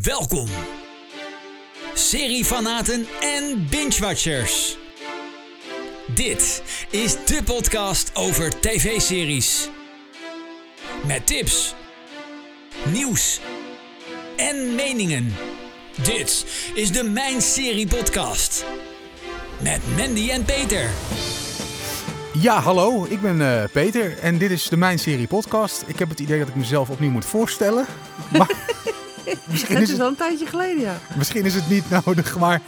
Welkom, seriefanaten en binge-watchers. Dit is de podcast over tv-series. Met tips, nieuws en meningen. Dit is de Mijn Serie Podcast. Met Mandy en Peter. Ja, hallo, ik ben eh, Peter en dit is de Mijn Serie podcast. Ik heb het idee dat ik mezelf opnieuw moet voorstellen. Maar misschien, Het is het, al een tijdje geleden, ja. misschien is het niet nodig, maar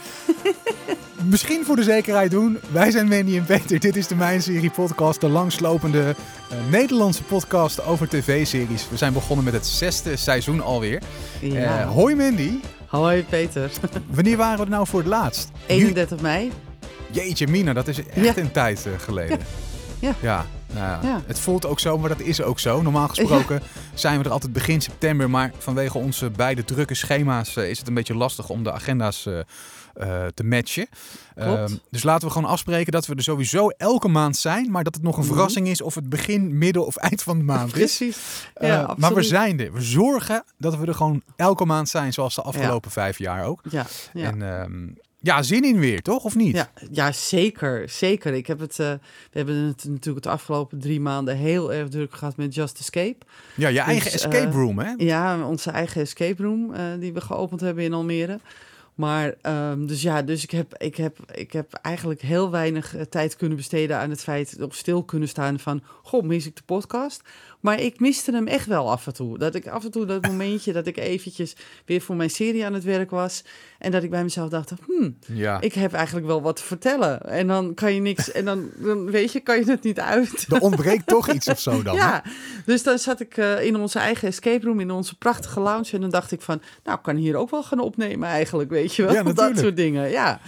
misschien voor de zekerheid doen. Wij zijn Mandy en Peter. Dit is de Mijn Serie podcast, de langslopende eh, Nederlandse podcast over tv-series. We zijn begonnen met het zesde seizoen alweer. ja. Eh, hoi Mandy, Hoi Peter. wanneer waren we er nou voor het laatst? 31 mei. Jeetje Mina, dat is echt Ja. een tijd eh, geleden. Ja. Ja, nou ja. Het voelt ook zo, maar dat is ook zo. Normaal gesproken zijn we er altijd begin september, maar vanwege onze beide drukke schema's eh, is het een beetje lastig om de agenda's eh, eh, te matchen. Ehm, dus laten we gewoon afspreken dat we er sowieso elke maand zijn, maar dat het nog een Mhm. verrassing is of het begin, midden of eind van de maand is. Precies. Eh, Ja, maar we zijn er. We zorgen dat we er gewoon elke maand zijn, zoals de afgelopen vijf jaar ook. Ja, ja. En ehm, ja, zin in weer, toch? Of niet? Ja, ja, zeker. Zeker. Ik heb het, eh, we hebben het natuurlijk de afgelopen drie maanden heel erg druk gehad met Just Escape. Ja, je eigen Dus, escape eh, room, hè? Ja, onze eigen escape room eh, die we geopend hebben in Almere. Maar, ehm, dus ja, dus ik heb, ik, heb, ik heb eigenlijk heel weinig tijd kunnen besteden aan het feit of stil kunnen staan van, goh, mis ik de podcast? Maar ik miste hem echt wel af en toe. Dat ik af en toe dat momentje dat ik eventjes weer voor mijn serie aan het werk was. En dat ik bij mezelf dacht, hmm, Ja. ik heb eigenlijk wel wat te vertellen. En dan kan je niks, en dan, dan weet je, kan je het niet uit. Er ontbreekt toch iets of zo dan. hè? Ja, dus dan zat ik eh, in onze eigen escape room, in onze prachtige lounge. En dan dacht ik van, nou, ik kan hier ook wel gaan opnemen eigenlijk, weet je wel. Ja, dat soort dingen, ja.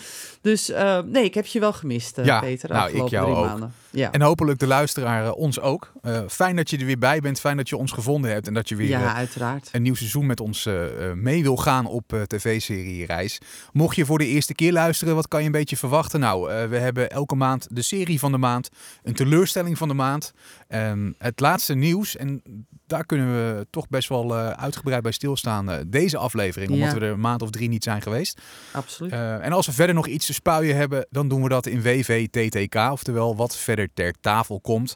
Dus eh, nee, ik heb je wel gemist, eh, Ja, Peter, nou, ik afgelopen jou drie ook. maanden. Ja, En hopelijk de luisteraar eh, ons ook. Fijn dat je er weer bij bent. Fijn dat je ons gevonden hebt. En dat je weer ja uiteraard. een nieuw seizoen met ons mee wil gaan op tv-serie Reis. Mocht je voor de eerste keer luisteren, wat kan je een beetje verwachten? Nou, we hebben elke maand de serie van de maand. Een teleurstelling van de maand. Ehm, het laatste nieuws. En daar kunnen we toch best wel eh, uitgebreid bij stilstaan. eh, deze aflevering. Omdat Ja. we er een maand of drie niet zijn geweest. Absoluut. Eh, en als we verder nog iets te spuien hebben, dan doen we dat in WVTTK, oftewel wat verder ter tafel komt.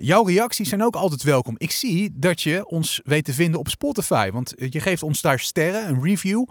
Jouw reacties zijn ook altijd welkom. Ik zie dat je ons weet te vinden op Spotify, want je geeft ons daar sterren, een review.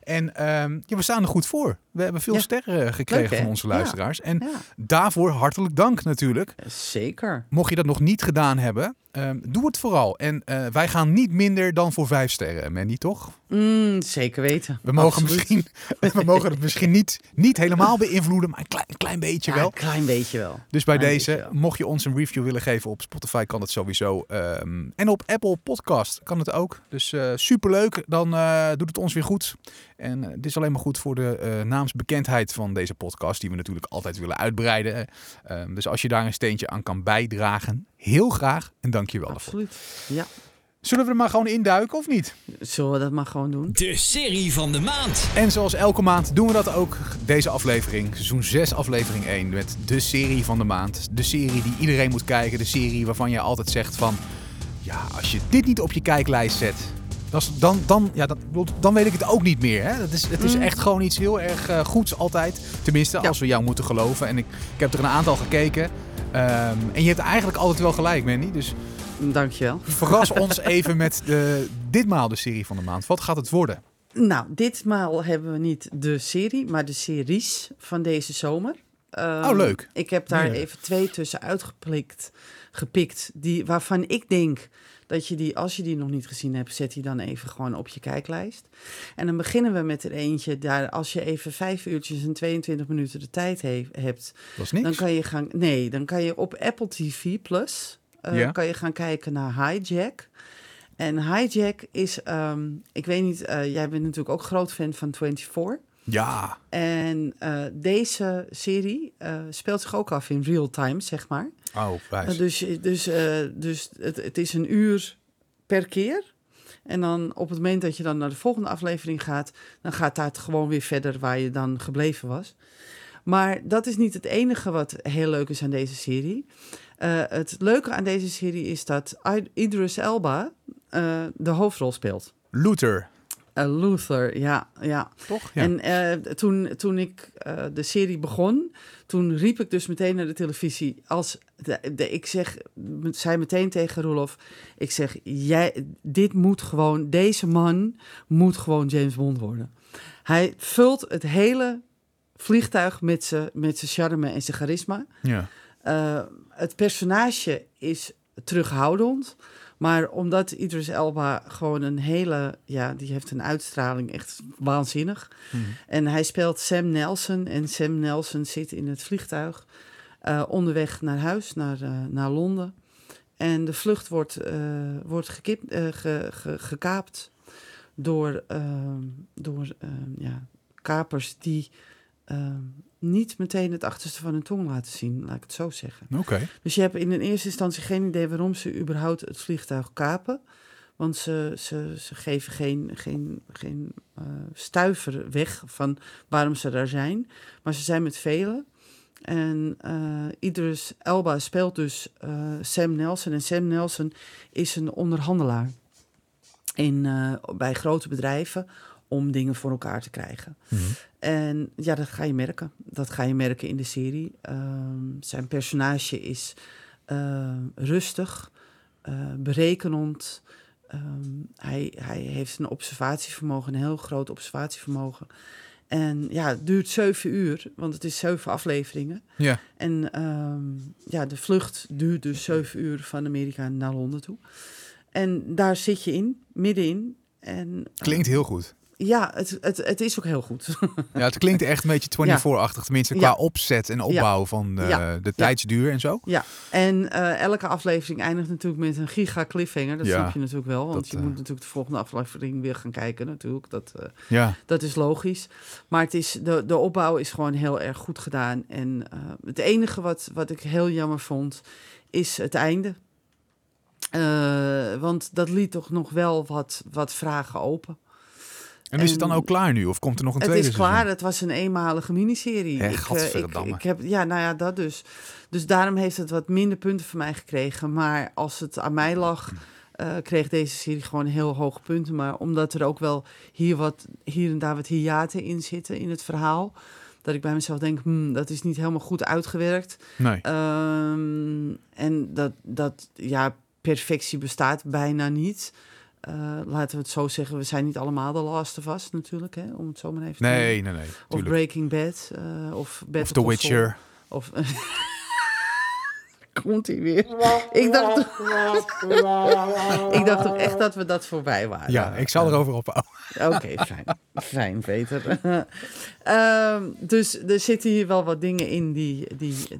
En ehm, ja, we staan er goed voor. We hebben veel Ja. sterren gekregen Leuk, van onze Ja. luisteraars. En ja, daarvoor hartelijk dank natuurlijk. zeker. Mocht je dat nog niet gedaan hebben, ehm, doe het vooral. En eh, wij gaan niet minder dan voor vijf sterren, Mandy, toch? Mm, zeker weten. We mogen, Absoluut. misschien, we mogen het misschien niet, niet helemaal beïnvloeden, maar een klein, een klein beetje wel. een klein beetje wel. Dus bij klein deze, mocht je ons een review willen geven op Spotify, kan het sowieso. Ehm, en op Apple Podcast kan het ook. Dus eh, superleuk, dan eh, doet het ons weer goed. En eh, dit is alleen maar goed voor de eh, naamsbekendheid van deze podcast, die we natuurlijk altijd willen uitbreiden. Ehm, dus als je daar een steentje aan kan bijdragen, heel graag en dank je wel daarvoor. Absoluut. Ja, Zullen we er maar gewoon induiken of niet? zullen we dat maar gewoon doen? De serie van de maand. En zoals elke maand doen we dat ook deze aflevering, seizoen 6, aflevering 1, met de serie van de maand. De serie die iedereen moet kijken, de serie waarvan je altijd zegt van, ja, als je dit niet op je kijklijst zet, dan, dan, ja, dat, dan weet ik het ook niet meer. Hè? Dat is, het is Mm. echt gewoon iets heel erg eh, goeds altijd. Tenminste, Ja. als we jou moeten geloven. En ik, ik heb er een aantal gekeken. Ehm, en je hebt eigenlijk altijd wel gelijk, Mandy. Dus Dankjewel. verras ons even met de, ditmaal de serie van de maand. Wat gaat het worden? Nou, ditmaal hebben we niet de serie, maar de series van deze zomer. Ehm, Oh, leuk. Ik heb daar even twee tussen uitgepikt, gepikt, die, waarvan ik denk dat je die, als je die nog niet gezien hebt, zet die dan even gewoon op je kijklijst. En dan beginnen we met er eentje, daar, als je even vijf uurtjes en 22 minuten de tijd he- hebt, Dat is niks. dan kan je gaan, nee, dan kan je op Apple TV Plus eh, Ja. kan je gaan kijken naar Hijack. En Hijack is, ehm, ik weet niet, eh, jij bent natuurlijk ook groot fan van 24. Ja, En eh, deze serie speelt zich ook af in real time, zeg maar. Oh, wijs. Eh, dus dus, eh, dus het, het is een uur per keer. En dan op het moment dat je dan naar de volgende aflevering gaat, dan gaat dat gewoon weer verder waar je dan gebleven was. Maar dat is niet het enige wat heel leuk is aan deze serie. Eh, het leuke aan deze serie is dat Idris Elba de hoofdrol speelt. Luther. Luther, ja, ja. Toch? Ja. En toen, toen ik de serie begon, toen riep ik dus meteen naar de televisie. Als de, de, ik zeg, zei meteen tegen Roelof, ik zeg, jij, dit moet gewoon, deze man moet gewoon James Bond worden. Hij vult het hele vliegtuig met zijn met zijn charme en zijn charisma. ja. Eh, het personage is terughoudend. Maar omdat Idris Elba gewoon een hele... Ja, die heeft een uitstraling echt waanzinnig. Mhm. En hij speelt Sam Nelson. En Sam Nelson zit in het vliegtuig eh, onderweg naar huis, naar, eh, naar Londen. En de vlucht wordt, eh, wordt gekip, ge- ge- gekaapt door, door ja, kapers die niet meteen het achterste van hun tong laten zien, laat ik het zo zeggen. Oké. Dus je hebt in een eerste instantie geen idee waarom ze überhaupt het vliegtuig kapen. Want ze, ze, ze geven geen, geen, geen stuiver weg van waarom ze daar zijn. Maar ze zijn met velen. En Idris Elba speelt dus eh, Sam Nelson. En Sam Nelson is een onderhandelaar in, eh, bij grote bedrijven om dingen voor elkaar te krijgen. Mhm. En ja, dat ga je merken. Dat ga je merken in de serie. Ehm, zijn personage is rustig, berekenend. Ehm, hij, hij heeft een observatievermogen, een heel groot observatievermogen. En ja, het duurt zeven uur, want het is zeven afleveringen. Ja. En ehm, ja, de vlucht duurt dus zeven uur van Amerika naar Londen toe. En daar zit je in, middenin. En, Klinkt heel goed. Ja, het, het, het is ook heel goed. Ja, het klinkt echt een beetje 24-achtig. Tenminste, Ja. qua opzet en opbouw van eh, Ja. de tijdsduur en zo. Ja, en eh, elke aflevering eindigt natuurlijk met een giga cliffhanger. Dat snap je natuurlijk wel, want dat, je eh, moet natuurlijk de volgende aflevering weer gaan kijken natuurlijk. Dat, eh, Ja. dat is logisch. Maar het is, de, de opbouw is gewoon heel erg goed gedaan. En eh, het enige wat, wat ik heel jammer vond, is het einde. Eh, want dat liet toch nog wel wat, wat vragen open. En is het dan ook klaar nu? Of komt er nog een Het tweede is klaar, seizoen? het was een eenmalige miniserie. Ik, eh, ik, ik heb, ja, nou ja, dat dus. Dus daarom heeft het wat minder punten van mij gekregen. Maar als het aan mij lag, eh, kreeg deze serie gewoon heel hoge punten. Maar omdat er ook wel hier, wat, hier en daar wat hiaten in zitten in het verhaal. Dat ik bij mezelf denk, hmm, dat is niet helemaal goed uitgewerkt. Nee. Ehm, en dat, dat, ja, perfectie bestaat bijna niet. Eh, laten we het zo zeggen, we zijn niet allemaal de Last of Us natuurlijk, hè, om het zo maar even te Nee, nee, nee. of tuurlijk. Breaking Bad. eh, of Of The Witcher. Of... Komt hij weer? Ik dacht, ik dacht echt dat we dat voorbij waren. Ja, ik zal erover ophouden. Oké, fijn. Fijn, Peter. Ehm, dus er zitten hier wel wat dingen in die, die eh,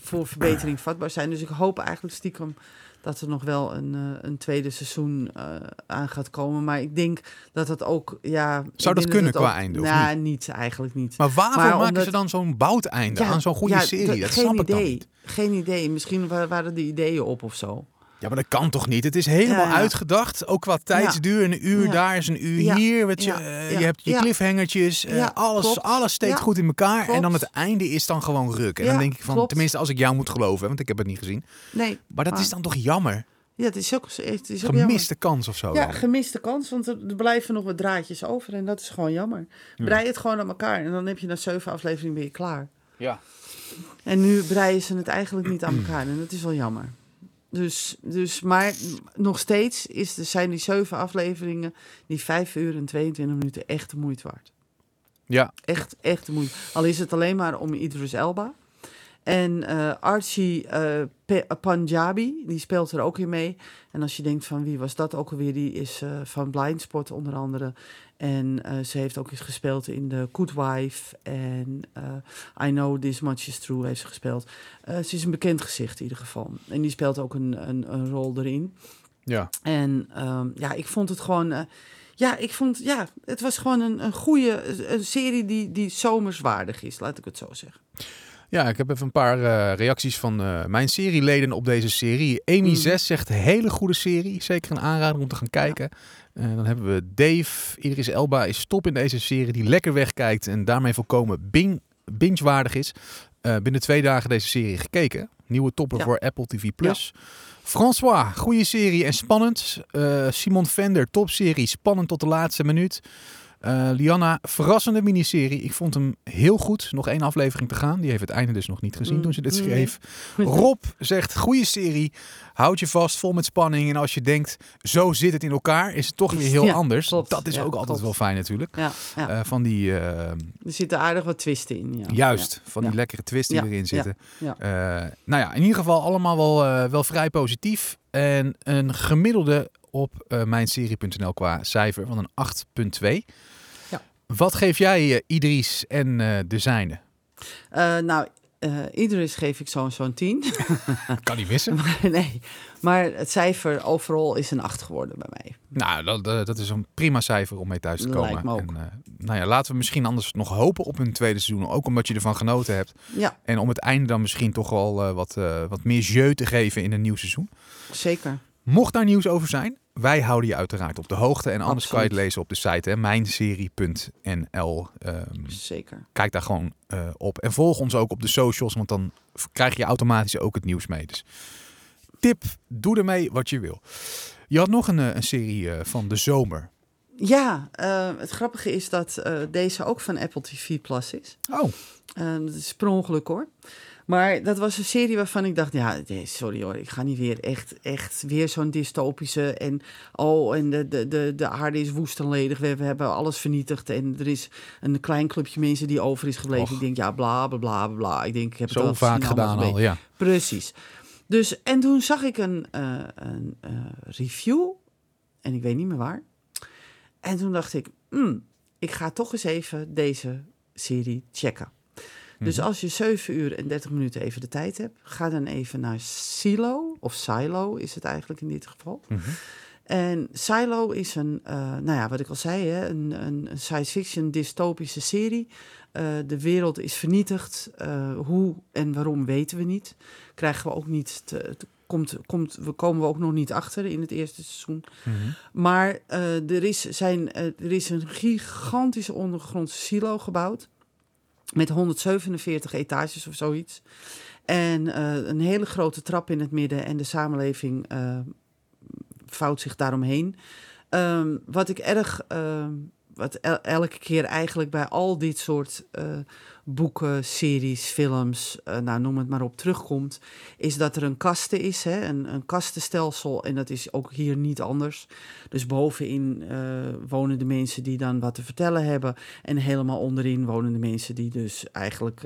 voor verbetering vatbaar zijn. Dus ik hoop eigenlijk stiekem dat er nog wel een, eh, een tweede seizoen eh, aan gaat komen. Maar ik denk dat dat ook... Ja, Zou dat kunnen qua ook- einde, of Nou, niet eigenlijk niet. Maar waarom Maar maken omdat- ze dan zo'n bouteinde Ja, aan zo'n goede ja, serie? dat- geen snap ik dan idee. niet. Geen idee. Misschien wa- waren de ideeën op of zo. Ja, maar dat kan toch niet? Het is helemaal Ja. uitgedacht. Ook qua tijdsduur. Een uur Ja. daar is een uur Ja. hier. Weet je, Ja. eh, Ja. je hebt je Ja. cliffhangertjes. eh, Ja, alles, klopt. alles steekt Ja. goed in elkaar. En dan het einde is dan gewoon ruk. En Ja, dan denk ik van, klopt. tenminste als ik jou moet geloven. Want ik heb het niet gezien. Nee. Maar dat Maar- is dan toch jammer? Ja, het is ook, het is ook jammer. Gemiste kans of zo. Ja, dan. gemiste kans, want er, er blijven nog wat draadjes over en dat is gewoon jammer. Brei het gewoon aan elkaar en dan heb je na zeven afleveringen weer klaar. ja. En nu breien ze het eigenlijk niet aan elkaar en dat is wel jammer. Dus, dus maar nog steeds is, zijn die zeven afleveringen, die vijf uur en 22 minuten, echt de moeite waard. Ja. Echt, echt de moeite. Al is het alleen maar om Idris Elba. En eh, Archie eh, Pe- Panjabi, die speelt er ook in mee. En als je denkt van wie was dat ook alweer, die is eh, van Blindspot onder andere. En eh, ze heeft ook eens gespeeld in The Good Wife. En eh, I Know This Much Is True heeft ze gespeeld. Eh, ze is een bekend gezicht in ieder geval. En die speelt ook een, een, een rol erin. Ja. En ehm, ja, ik vond het gewoon. ja, ik vond. Ja, het was gewoon een, een goede een serie die, die zomerswaardig is, laat ik het zo zeggen. Ja, ik heb even een paar eh, reacties van eh, mijn serieleden op deze serie. Amy Mm. 6 zegt hele goede serie. Zeker een aanrader om te gaan kijken. Eh, dan hebben we Dave. Idris Elba is top in deze serie. Die lekker wegkijkt en daarmee volkomen bing, binge-waardig is. Binnen twee dagen deze serie gekeken. Nieuwe topper Ja. voor Apple TV+. Plus. François, goede serie en spannend. Simon Vender, topserie, spannend tot de laatste minuut. Eh, Lianna, verrassende miniserie. Ik vond hem heel goed. Nog één aflevering te gaan. Die heeft het einde dus nog niet gezien Mm, toen ze dit nee. schreef. Rob zegt, goede serie. Houd je vast, vol met spanning. En als je denkt, zo zit het in elkaar, is het toch weer heel Ja, anders. klopt. Dat is Ja, ook altijd wel fijn natuurlijk. Ja. Eh, van die, eh, er zitten aardig wat twisten in. Ja. juist, van die lekkere twists die erin zitten. nou ja, in ieder geval allemaal wel, wel vrij positief. En een gemiddelde op mijnserie.nl qua cijfer van een 8,2. Wat geef jij Idris en eh, de zijne? Eh, nou, eh Idris geef ik zo'n zo'n 10. Kan niet missen. maar nee, maar het cijfer overal is een 8 geworden bij mij. nou, dat, dat is een prima cijfer om mee thuis te komen. Lijkt me ook. En, nou ja, laten we misschien anders nog hopen op een tweede seizoen. Ook omdat je ervan genoten hebt. Ja, En om het einde dan misschien toch wel wat, wat meer jeu te geven in een nieuw seizoen. zeker. Mocht daar nieuws over zijn, wij houden je uiteraard op de hoogte. En anders kan je het lezen op de site, hè, mijnserie.nl. Ehm, Zeker. kijk daar gewoon eh, op. En volg ons ook op de socials, want dan krijg je automatisch ook het nieuws mee. Dus tip, doe ermee wat je wil. Je had nog een, eh, een serie eh, van de zomer. Ja, het grappige is dat deze ook van Apple TV Plus is. Oh, dat is per ongeluk hoor. Maar dat was een serie waarvan ik dacht, ja, sorry hoor, ik ga niet weer echt, echt weer zo'n dystopische en oh, en de, de, de, de aarde is woest en ledig, we, we hebben alles vernietigd en er is een klein clubje mensen die over is gebleven. Och. Ik denk, ja, bla, bla, bla, bla. Ik denk, ik heb het zo vaak gedaan al, ja. Precies. Dus, en toen zag ik een, eh, een eh, review, en ik weet niet meer waar. En toen dacht ik, hmm, ik ga toch eens even deze serie checken. Dus Mhm. als je 7 uur en 30 minuten even de tijd hebt, ga dan even naar Silo, of Silo is het eigenlijk in dit geval. Mhm. En Silo is een, eh, nou ja, wat ik al zei, hè, een, een science fiction dystopische serie. Eh, de wereld is vernietigd. Eh, hoe en waarom weten we niet. Krijgen we ook niet. Te, te- komt, komt, we komen we ook nog niet achter in het eerste seizoen. Mhm. Maar er, is, zijn, er is een gigantische ondergrondse silo gebouwd. Met 147 etages of zoiets. En eh, een hele grote trap in het midden. En de samenleving eh, vouwt zich daaromheen. Ehm, wat ik erg. ehm, wat el- elke keer eigenlijk bij al dit soort eh, boeken, series, films, eh, nou noem het maar op, terugkomt, is dat er een kasten is, hè, een, een kastenstelsel. En dat is ook hier niet anders. Dus bovenin eh, wonen de mensen die dan wat te vertellen hebben. En helemaal onderin wonen de mensen die dus eigenlijk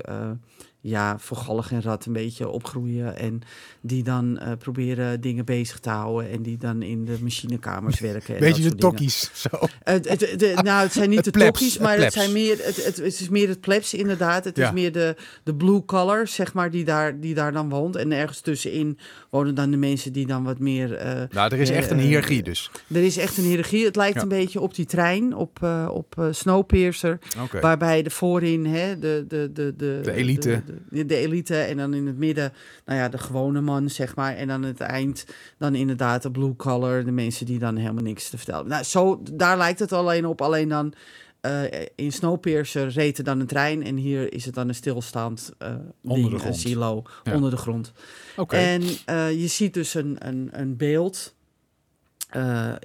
ja, voor en rat een beetje opgroeien. En die dan eh, proberen dingen bezig te houden. En die dan in de machinekamers werken. En Beetje dat de tokkies. Zo. Het, de- nou, het zijn niet Het de tokkies, maar het, zijn meer, het, het, is meer het plebs inderdaad. Het Ja. is meer de, de blue collar, zeg maar, die daar, die daar dan woont. En ergens tussenin wonen dan de mensen die dan wat meer... eh, Nou, er is echt een Eh, hiërarchie dus. er is echt een hiërarchie. Het lijkt Ja. een beetje op die trein, op, eh, op eh, Snowpiercer. Waarbij de voorin hè, de, de, de, de, De elite. De, de, de elite en dan in het midden, nou ja, de gewone man, zeg maar. En dan aan het eind, dan inderdaad de blue collar, de mensen die dan helemaal niks te vertellen. Nou, zo, daar lijkt het alleen op. Alleen dan eh, in Snowpiercer reed er dan een trein en hier is het dan een stilstaand eh Onder de grond. een silo Ja. onder de grond. Oké. En eh, je ziet dus een, een, een beeld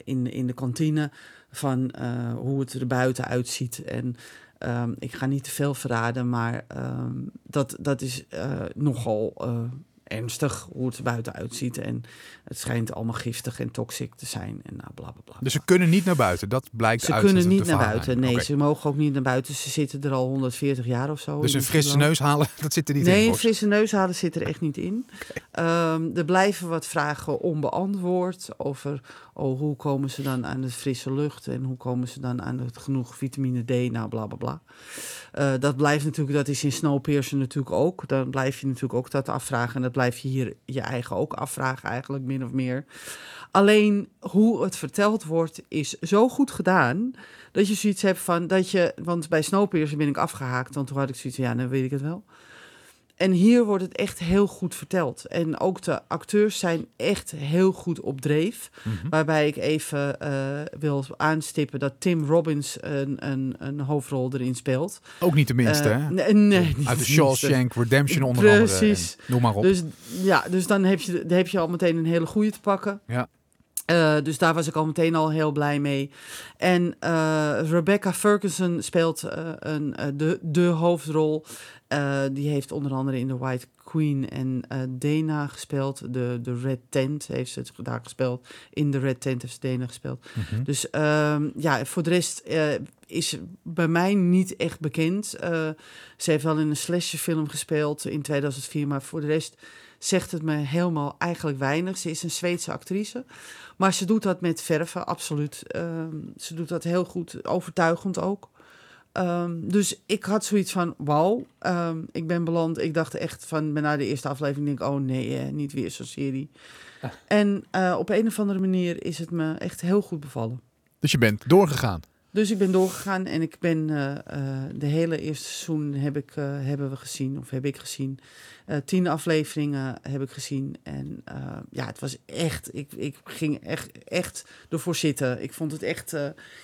in, in de kantine van hoe het er buiten uitziet. En ehm, ik ga niet te veel verraden, maar ehm, dat, dat is eh, nogal eh, ernstig hoe het er buiten uitziet. En het schijnt allemaal giftig en toxic te zijn. En nou, bla bla bla. Dus ze kunnen niet naar buiten. Dat blijkt Ze uit kunnen het niet naar buiten. Nee, ze mogen ook niet naar buiten. Ze zitten er al 140 jaar of zo. Dus een frisse neus halen, dat zit er niet nee, in. een Bos. frisse neus halen zit er echt niet in. Ehm, er blijven wat vragen onbeantwoord over oh, hoe komen ze dan aan de frisse lucht en hoe komen ze dan aan het genoeg vitamine D, nou bla bla bla. Eh, dat blijft natuurlijk, dat is in Snowpiercer natuurlijk ook. Dan blijf je natuurlijk ook dat afvragen en dat blijf je hier je eigen ook afvragen eigenlijk min of meer. Alleen hoe het verteld wordt is zo goed gedaan dat je zoiets hebt van dat je, want bij Snowpiercer ben ik afgehaakt, want toen had ik zoiets van ja, dan weet ik het wel. En hier wordt het echt heel goed verteld. En ook de acteurs zijn echt heel goed op dreef. Mhm. Waarbij ik even eh, wil aanstippen dat Tim Robbins een, een, een hoofdrol erin speelt. Ook niet de minste, Eh, hè? Nee, Uit de minste. Shawshank Redemption onder Precies. andere. en Noem maar op. Dus ja, dus dan heb je, dan heb je al meteen een hele goede te pakken. Ja. Eh, dus daar was ik al meteen al heel blij mee. En Rebecca Ferguson speelt een, de, de hoofdrol. Eh, die heeft onder andere in The White Queen en eh Dana gespeeld. De, de Red Tent heeft ze daar gespeeld. In de Red Tent heeft ze Dana gespeeld. Mhm. Dus ehm, ja, voor de rest eh, is bij mij niet echt bekend. Ze heeft wel in een slasherfilm gespeeld in 2004, maar voor de rest zegt het me helemaal eigenlijk weinig. Ze is een Zweedse actrice, maar ze doet dat met verven, absoluut. Ehm, ze doet dat heel goed, overtuigend ook. Ehm, dus ik had zoiets van, wauw, ehm, ik ben beland. Ik dacht echt van, na de eerste aflevering denk ik, oh nee, eh, niet weer zo'n serie. Ah. En eh, op een of andere manier is het me echt heel goed bevallen. Dus je bent doorgegaan. Dus ik ben doorgegaan en ik ben eh, de hele eerste seizoen heb ik, eh, hebben we gezien, of heb ik gezien. Tien afleveringen heb ik gezien. En ja, het was echt, ik, ik ging echt, echt ervoor zitten. Ik vond het echt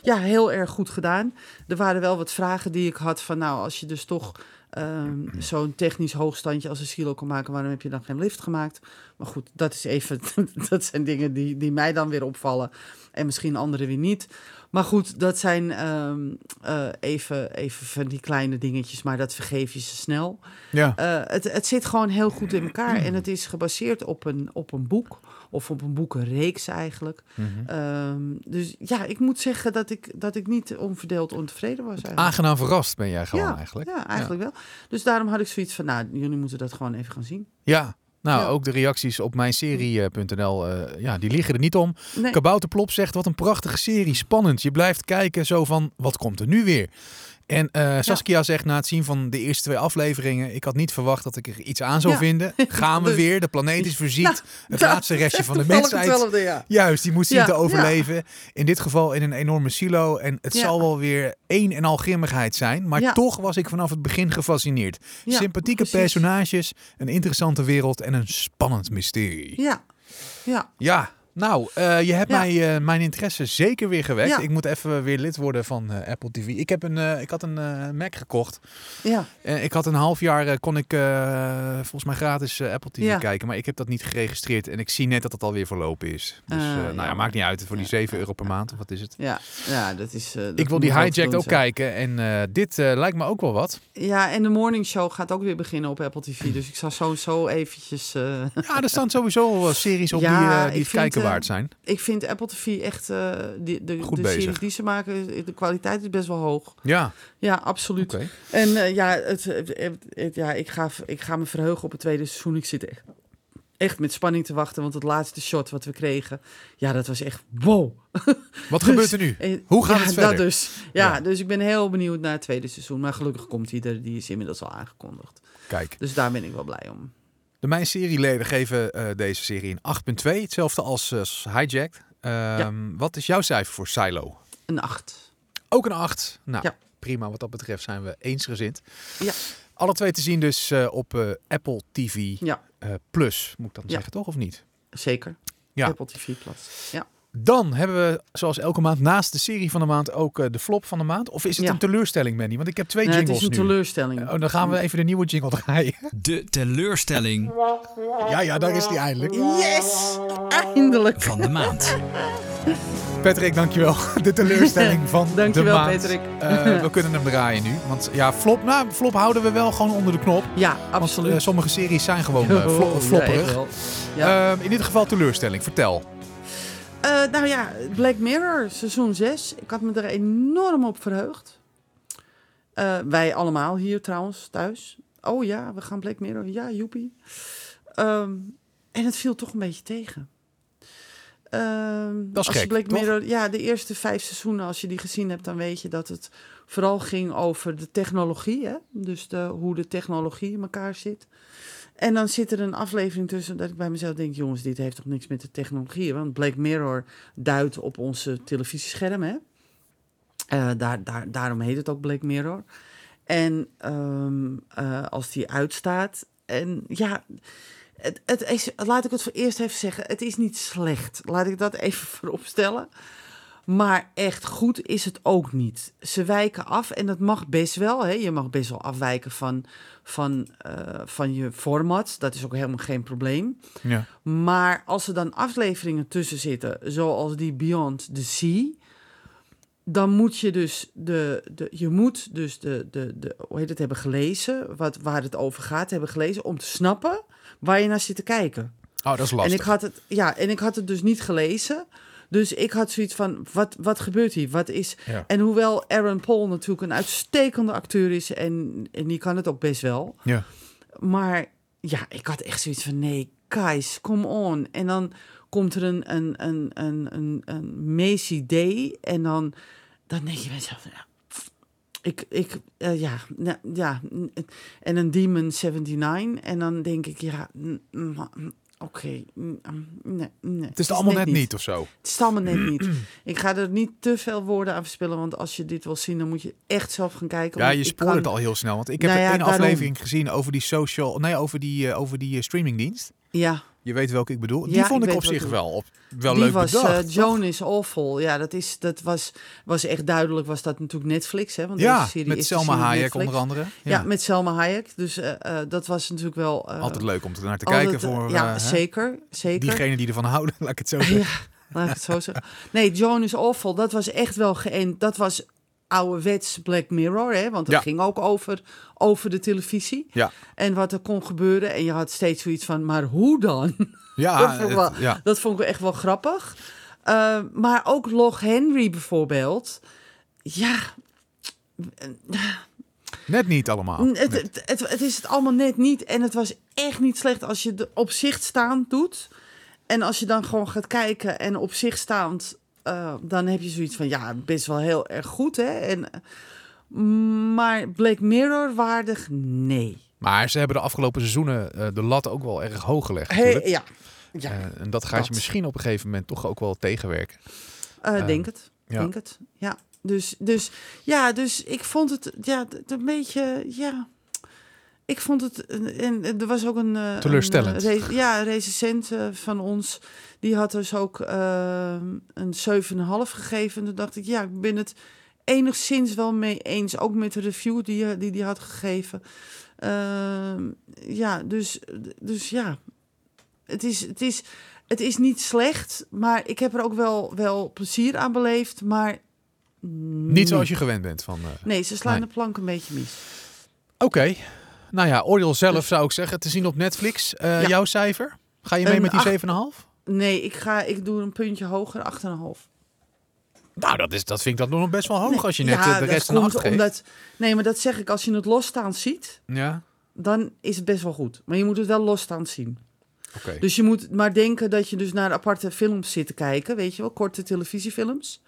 ja, heel erg goed gedaan. Er waren wel wat vragen die ik had van nou, als je dus toch ehm, zo'n technisch hoogstandje als een silo kan maken, waarom heb je dan geen lift gemaakt? Maar goed, dat is even, dat zijn dingen die, die mij dan weer opvallen. En misschien anderen weer niet. Maar goed, dat zijn ehm, eh, even, even van die kleine dingetjes, maar dat vergeef je ze snel. Ja. Eh, het, het zit gewoon heel goed in elkaar en het is gebaseerd op een, op een boek. Of op een boekenreeks eigenlijk. Mhm. Ehm, dus ja, ik moet zeggen dat ik, dat ik niet onverdeeld ontevreden was eigenlijk. Aangenaam verrast ben jij gewoon ja, eigenlijk. Ja, eigenlijk wel. Dus daarom had ik zoiets van, nou, jullie moeten dat gewoon even gaan zien. Ja. Nou, Ja. ook de reacties op mijnserie.nl, eh ja, die liggen er niet om. Nee, Kabouterplop zegt, wat een prachtige serie, spannend. Je blijft kijken zo van, wat komt er nu weer? En eh, Saskia zegt na het zien van de eerste twee afleveringen, ik had niet verwacht dat ik er iets aan zou Ja. vinden. Gaan we Dus- weer, de planeet is verziekt, Nou, het laatste restje van de mensheid. hetzelfde, ja. Juist, die moet zien te overleven. In dit geval in een enorme silo. En het zal wel weer één en al grimmigheid zijn. Maar toch was ik vanaf het begin gefascineerd. Sympathieke precies. personages, een interessante wereld en een spannend mysterie. Ja, ja. Ja, nou, eh, je hebt Ja. mij eh, mijn interesse zeker weer gewekt. Ja. Ik moet even weer lid worden van eh, Apple TV. Ik, heb een, ik had een Mac gekocht. ja. Ik had een half jaar, kon ik volgens mij gratis Apple TV Ja. kijken. Maar ik heb dat niet geregistreerd. En ik zie net dat het alweer verlopen is. Dus Ah, nou ja, maakt niet uit. Voor die Ja. 7 euro per maand, of wat is het? Ja, ja, dat is. dat ik wil die Hijacked ook zijn. kijken. En dit lijkt me ook wel wat. Ja, en de morning show gaat ook weer beginnen op Apple TV. Dus ik zal sowieso eventjes. Ja, er staan sowieso series op die, ik die vind, kijken waard zijn. ik vind Apple TV echt. eh, die, de Goed de bezig. series die ze maken, de kwaliteit is best wel hoog. Ja, Ja, absoluut. En eh, ja, het, het- ja ik, ga, ik ga me verheugen op het tweede seizoen. Ik zit echt, echt met spanning te wachten. Want het laatste shot wat we kregen, ja, dat was echt wow. Wat gebeurt er nu? Eh, Hoe gaat ja, het verder? Dat dus. Ja, Ja. dus ik ben heel benieuwd naar het tweede seizoen. Maar gelukkig komt hij er. Die is inmiddels al aangekondigd. Kijk, Dus daar ben ik wel blij om. De Mijn Serieleden geven eh, deze serie een 8.2. Hetzelfde als als Hijacked. Ehm, Wat is jouw cijfer voor Silo? Een acht. Ook een 8. Nou, Ja. prima. Wat dat betreft zijn we eensgezind. Ja. Alle twee te zien dus eh, op Apple TV Ja. Plus, moet ik dan Ja. zeggen, toch? Of niet? Zeker. Ja. Apple TV Plus. Ja. Dan hebben we, zoals elke maand, naast de serie van de maand ook eh, de flop van de maand. Of is het Ja. een teleurstelling, Manny? Want ik heb twee Nee, het jingles is een nu. teleurstelling. Oh, dan gaan we even de nieuwe jingle draaien. De teleurstelling ja, ja, daar is die eindelijk. Yes! Eindelijk. van de maand. Patrick, dankjewel. De teleurstelling van Dankjewel, de maand. Patrick. Eh, we kunnen hem draaien nu. Want ja, flop, nou, flop houden we wel gewoon onder de knop. Ja, Want absoluut. eh, sommige series zijn gewoon eh, flo- Oh, ja, flopperig. Ja. Ehm, in dit geval teleurstelling. Vertel. Eh, nou ja, Black Mirror, seizoen 6. Ik had me er enorm op verheugd. Eh, wij allemaal hier trouwens, thuis. Oh ja, we gaan Black Mirror. Ja, joepie. Ehm, en het viel toch een beetje tegen. Dat is als gek, Black toch? Mirror, ja, de eerste vijf seizoenen, als je die gezien hebt, dan weet je dat het vooral ging over de technologie. Hè? Dus de, hoe de technologie in elkaar zit. En dan zit er een aflevering tussen dat ik bij mezelf denk: jongens, dit heeft toch niks met de technologie. Want Black Mirror duidt op onze televisieschermen. Eh, daar, daar, daarom heet het ook Black Mirror. En ehm, eh, als die uitstaat, en ja, het, het is, laat ik het voor eerst even zeggen. Het is niet slecht. Laat ik dat even vooropstellen. Maar echt goed is het ook niet. Ze wijken af en dat mag best wel. Hè. Je mag best wel afwijken van, van, eh, van je format. Dat is ook helemaal geen probleem. Ja. Maar als er dan afleveringen tussen zitten, zoals die Beyond the Sea, dan moet je dus de, de je moet dus de, de, de hoe heet het hebben gelezen, wat waar het over gaat hebben gelezen om te snappen waar je naar zit te kijken. Oh, dat is lastig. En ik had het ja, en ik had het dus niet gelezen. Dus ik had zoiets van, wat, wat gebeurt hier? Wat is... Ja. En hoewel Aaron Paul natuurlijk een uitstekende acteur is... en, en die kan het ook best wel... Ja. Maar ja, ik had echt zoiets van, nee, guys, come on. En dan komt er een, een, een, een, een, een Macy Day en dan, dan denk je bij jezelf, ja, ik, ik, eh, ja, nou, ja, en een Demon 79 en dan denk ik, ja, oké, mm, mm, nee, nee. Het is allemaal net niet of zo. Het is allemaal net niet. Ik ga er niet te veel woorden aan verspillen, want als je dit wil zien, dan moet je echt zelf gaan kijken. Ja, je spoort kan- het al heel snel. Want ik heb Nou ja, één daarom. aflevering gezien over die social... Nee, over die, eh, over die eh, streamingdienst. Ja, Je weet welke ik bedoel. Die Ja, vond ik ik op zich wel, op, wel die leuk was bedacht. toch? Joan is Awful. Ja, dat, is, dat was, was echt duidelijk, was dat natuurlijk Netflix. Hè? Want ja, serie met is Selma Hayek Netflix. onder andere. Ja, Ja. met Selma Hayek. Dus eh, eh, dat was natuurlijk wel... Altijd leuk om te naar te altijd, kijken voor ja, zeker. zeker. diegenen die ervan houden, laat ik het zo zeggen. Ja, laat ik het zo zeggen. Nee, Joan is Awful, dat was echt wel geënt. Dat was ouderwets Black Mirror, hè? want het Ja. ging ook over, over de televisie. Ja, En wat er kon gebeuren. En je had steeds zoiets van, maar hoe dan? ja, dat, vond ik wel, het- ja. dat vond ik echt wel grappig. Uh, maar ook Log Henry bijvoorbeeld. Ja, net niet allemaal. het, Net. het, het, het is het allemaal net niet. En het was echt niet slecht als je op zicht staand doet. En als je dan gewoon gaat kijken en op zich staand... eh, dan heb je zoiets van, ja, best wel heel erg goed, hè? En, eh, maar Black Mirror waardig, nee. Maar ze hebben de afgelopen seizoenen eh, de lat ook wel erg hoog gelegd. Hey, ja, ja Eh, en dat gaat je misschien op een gegeven moment toch ook wel tegenwerken. denk het. ja. Denk het, ja. Dus, dus, ja, dus ik vond het, ja, een beetje, ja... Ik vond het, en er was ook een... eh, Teleurstellend. Een, eh, ja, een recensent eh, van ons, die had dus ook eh, een 7,5 gegeven. En toen dacht ik, ja, ik ben het enigszins wel mee eens. Ook met de review die die, die had gegeven. Ehm, ja, dus, dus ja, het is, het, is, het is niet slecht, maar ik heb er ook wel, wel plezier aan beleefd. Maar Niet zoals je gewend bent van... Nee, ze slaan Nee. de plank een beetje mis. Oké. Nou ja, oordeel zelf zou ik zeggen. Te zien op Netflix. Eh, Ja. Jouw cijfer? Ga je mee Een met die acht. 7,5? Nee, ik, ga, ik doe een puntje hoger, 8,5. Nou, dat, is, dat vind ik dan nog best wel hoog Nee, als je net ja, eh, de dat rest een komt 8 geeft. omdat, Nee, maar dat zeg ik, als je het losstaand ziet, Ja, dan is het best wel goed. Maar je moet het wel losstaand zien. oké. Dus je moet maar denken dat je dus naar aparte films zit te kijken, weet je wel, korte televisiefilms.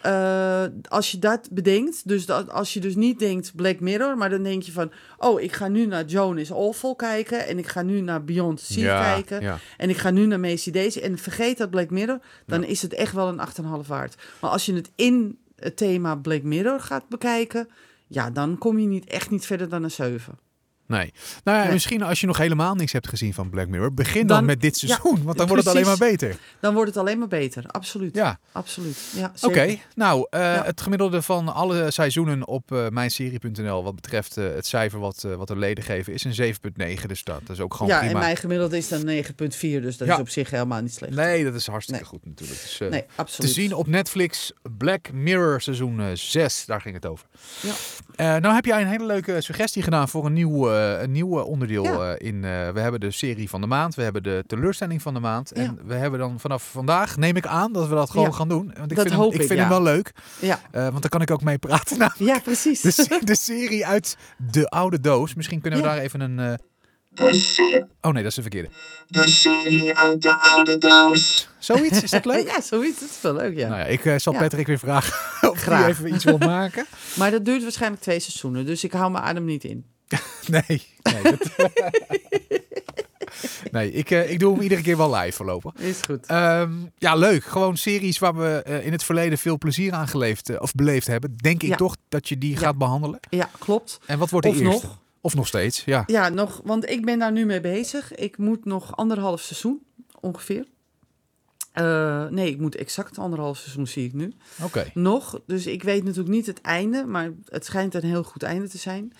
Eh, als je dat bedenkt, dus dat, als je dus niet denkt Black Mirror, maar dan denk je van, oh, ik ga nu naar Joan is Awful kijken en ik ga nu naar Beyond Sea ja, kijken Ja. en ik ga nu naar Macy Daisy en vergeet dat Black Mirror, dan is het echt wel een 8,5 waard. Maar als je het in het thema Black Mirror gaat bekijken, ja, dan kom je niet, echt niet verder dan een 7. Nee. Nou ja, Nee. misschien als je nog helemaal niks hebt gezien van Black Mirror, begin dan, Dan- met dit ja, seizoen, want dan wordt het alleen maar beter. Dan wordt het alleen maar beter, absoluut. Ja, Absoluut. Ja, oké. Nou, eh, Ja. het gemiddelde van alle seizoenen op eh mijnserie.nl wat betreft eh, het cijfer wat, wat de leden geven is een 7,9. Dus dat, dat is ook gewoon Ja, prima. en mijn gemiddelde is dan 9,4, dus dat is op zich helemaal niet slecht. Nee, dat is hartstikke Nee. goed natuurlijk. Dus, Nee, te absoluut. zien op Netflix Black Mirror seizoen 6. Daar ging het over. Ja. Nou heb jij een hele leuke suggestie gedaan voor een nieuw, een nieuw eh, onderdeel Ja. eh, in. eh, we hebben de serie van de maand, we hebben de teleurstelling van de maand. En we hebben dan vanaf vandaag, neem ik aan, dat we dat gewoon Ja. gaan doen. Want ik Dat vind, hoop hem, ik ik, vind ja. hem wel leuk, Ja, eh, want daar kan ik ook mee praten. Nou, ja precies. de, se- de serie uit de oude doos. Misschien kunnen we Ja. daar even een... eh, Oh nee, dat is de verkeerde. de serie uit de oude doos. Zoiets, is dat leuk? ja, zoiets. Dat is wel leuk, ja. Nou ja, ik eh, zal Ja. Patrick weer vragen of Graag. hij even iets wil maken. Maar dat duurt waarschijnlijk twee seizoenen, dus ik hou mijn adem niet in. Nee, nee, dat- nee ik, eh, ik doe hem iedere keer wel live voorlopig. Is goed. Ehm, ja, leuk. Gewoon series waar we eh, in het verleden veel plezier aan geleefd eh, of beleefd hebben. Denk ik toch dat je die Ja. gaat behandelen. Ja, klopt. En wat wordt de Of eerste? nog. Of nog steeds, ja. Ja, nog, want ik ben daar nu mee bezig. Ik moet nog anderhalf seizoen ongeveer. Nee, ik moet exact anderhalf seizoen zie ik nu. Oké. Nog. Dus ik weet natuurlijk niet het einde, maar het schijnt een heel goed einde te zijn.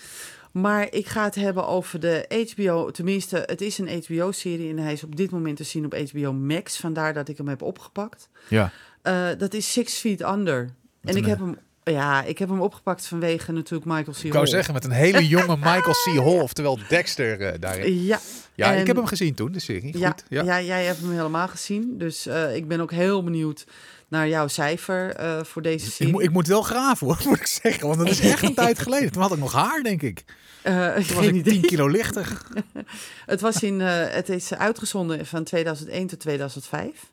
Maar ik ga het hebben over de HBO. Tenminste, het is een HBO-serie en hij is op dit moment te zien op HBO Max. Vandaar dat ik hem heb opgepakt. Ja. Eh, dat is Six Feet Under. En ik eh, heb hem, ja, ik heb hem opgepakt vanwege natuurlijk Michael C. Ik wou zeggen, met een hele jonge Michael C. Hall, oftewel Dexter eh, daarin. Ja, Ja, ik heb hem gezien toen, de serie. Goed, ja, ja. ja. jij hebt hem helemaal gezien. Dus ik ben ook heel benieuwd naar jouw cijfer voor deze Ik, serie. moet- ik moet wel graven hoor, moet ik zeggen. Want dat is echt een tijd geleden. Toen had ik nog haar, denk ik. Eh, Toen was ik idee. 10 kilo lichter. Het, was in, eh, het is uitgezonden van 2001 tot 2005.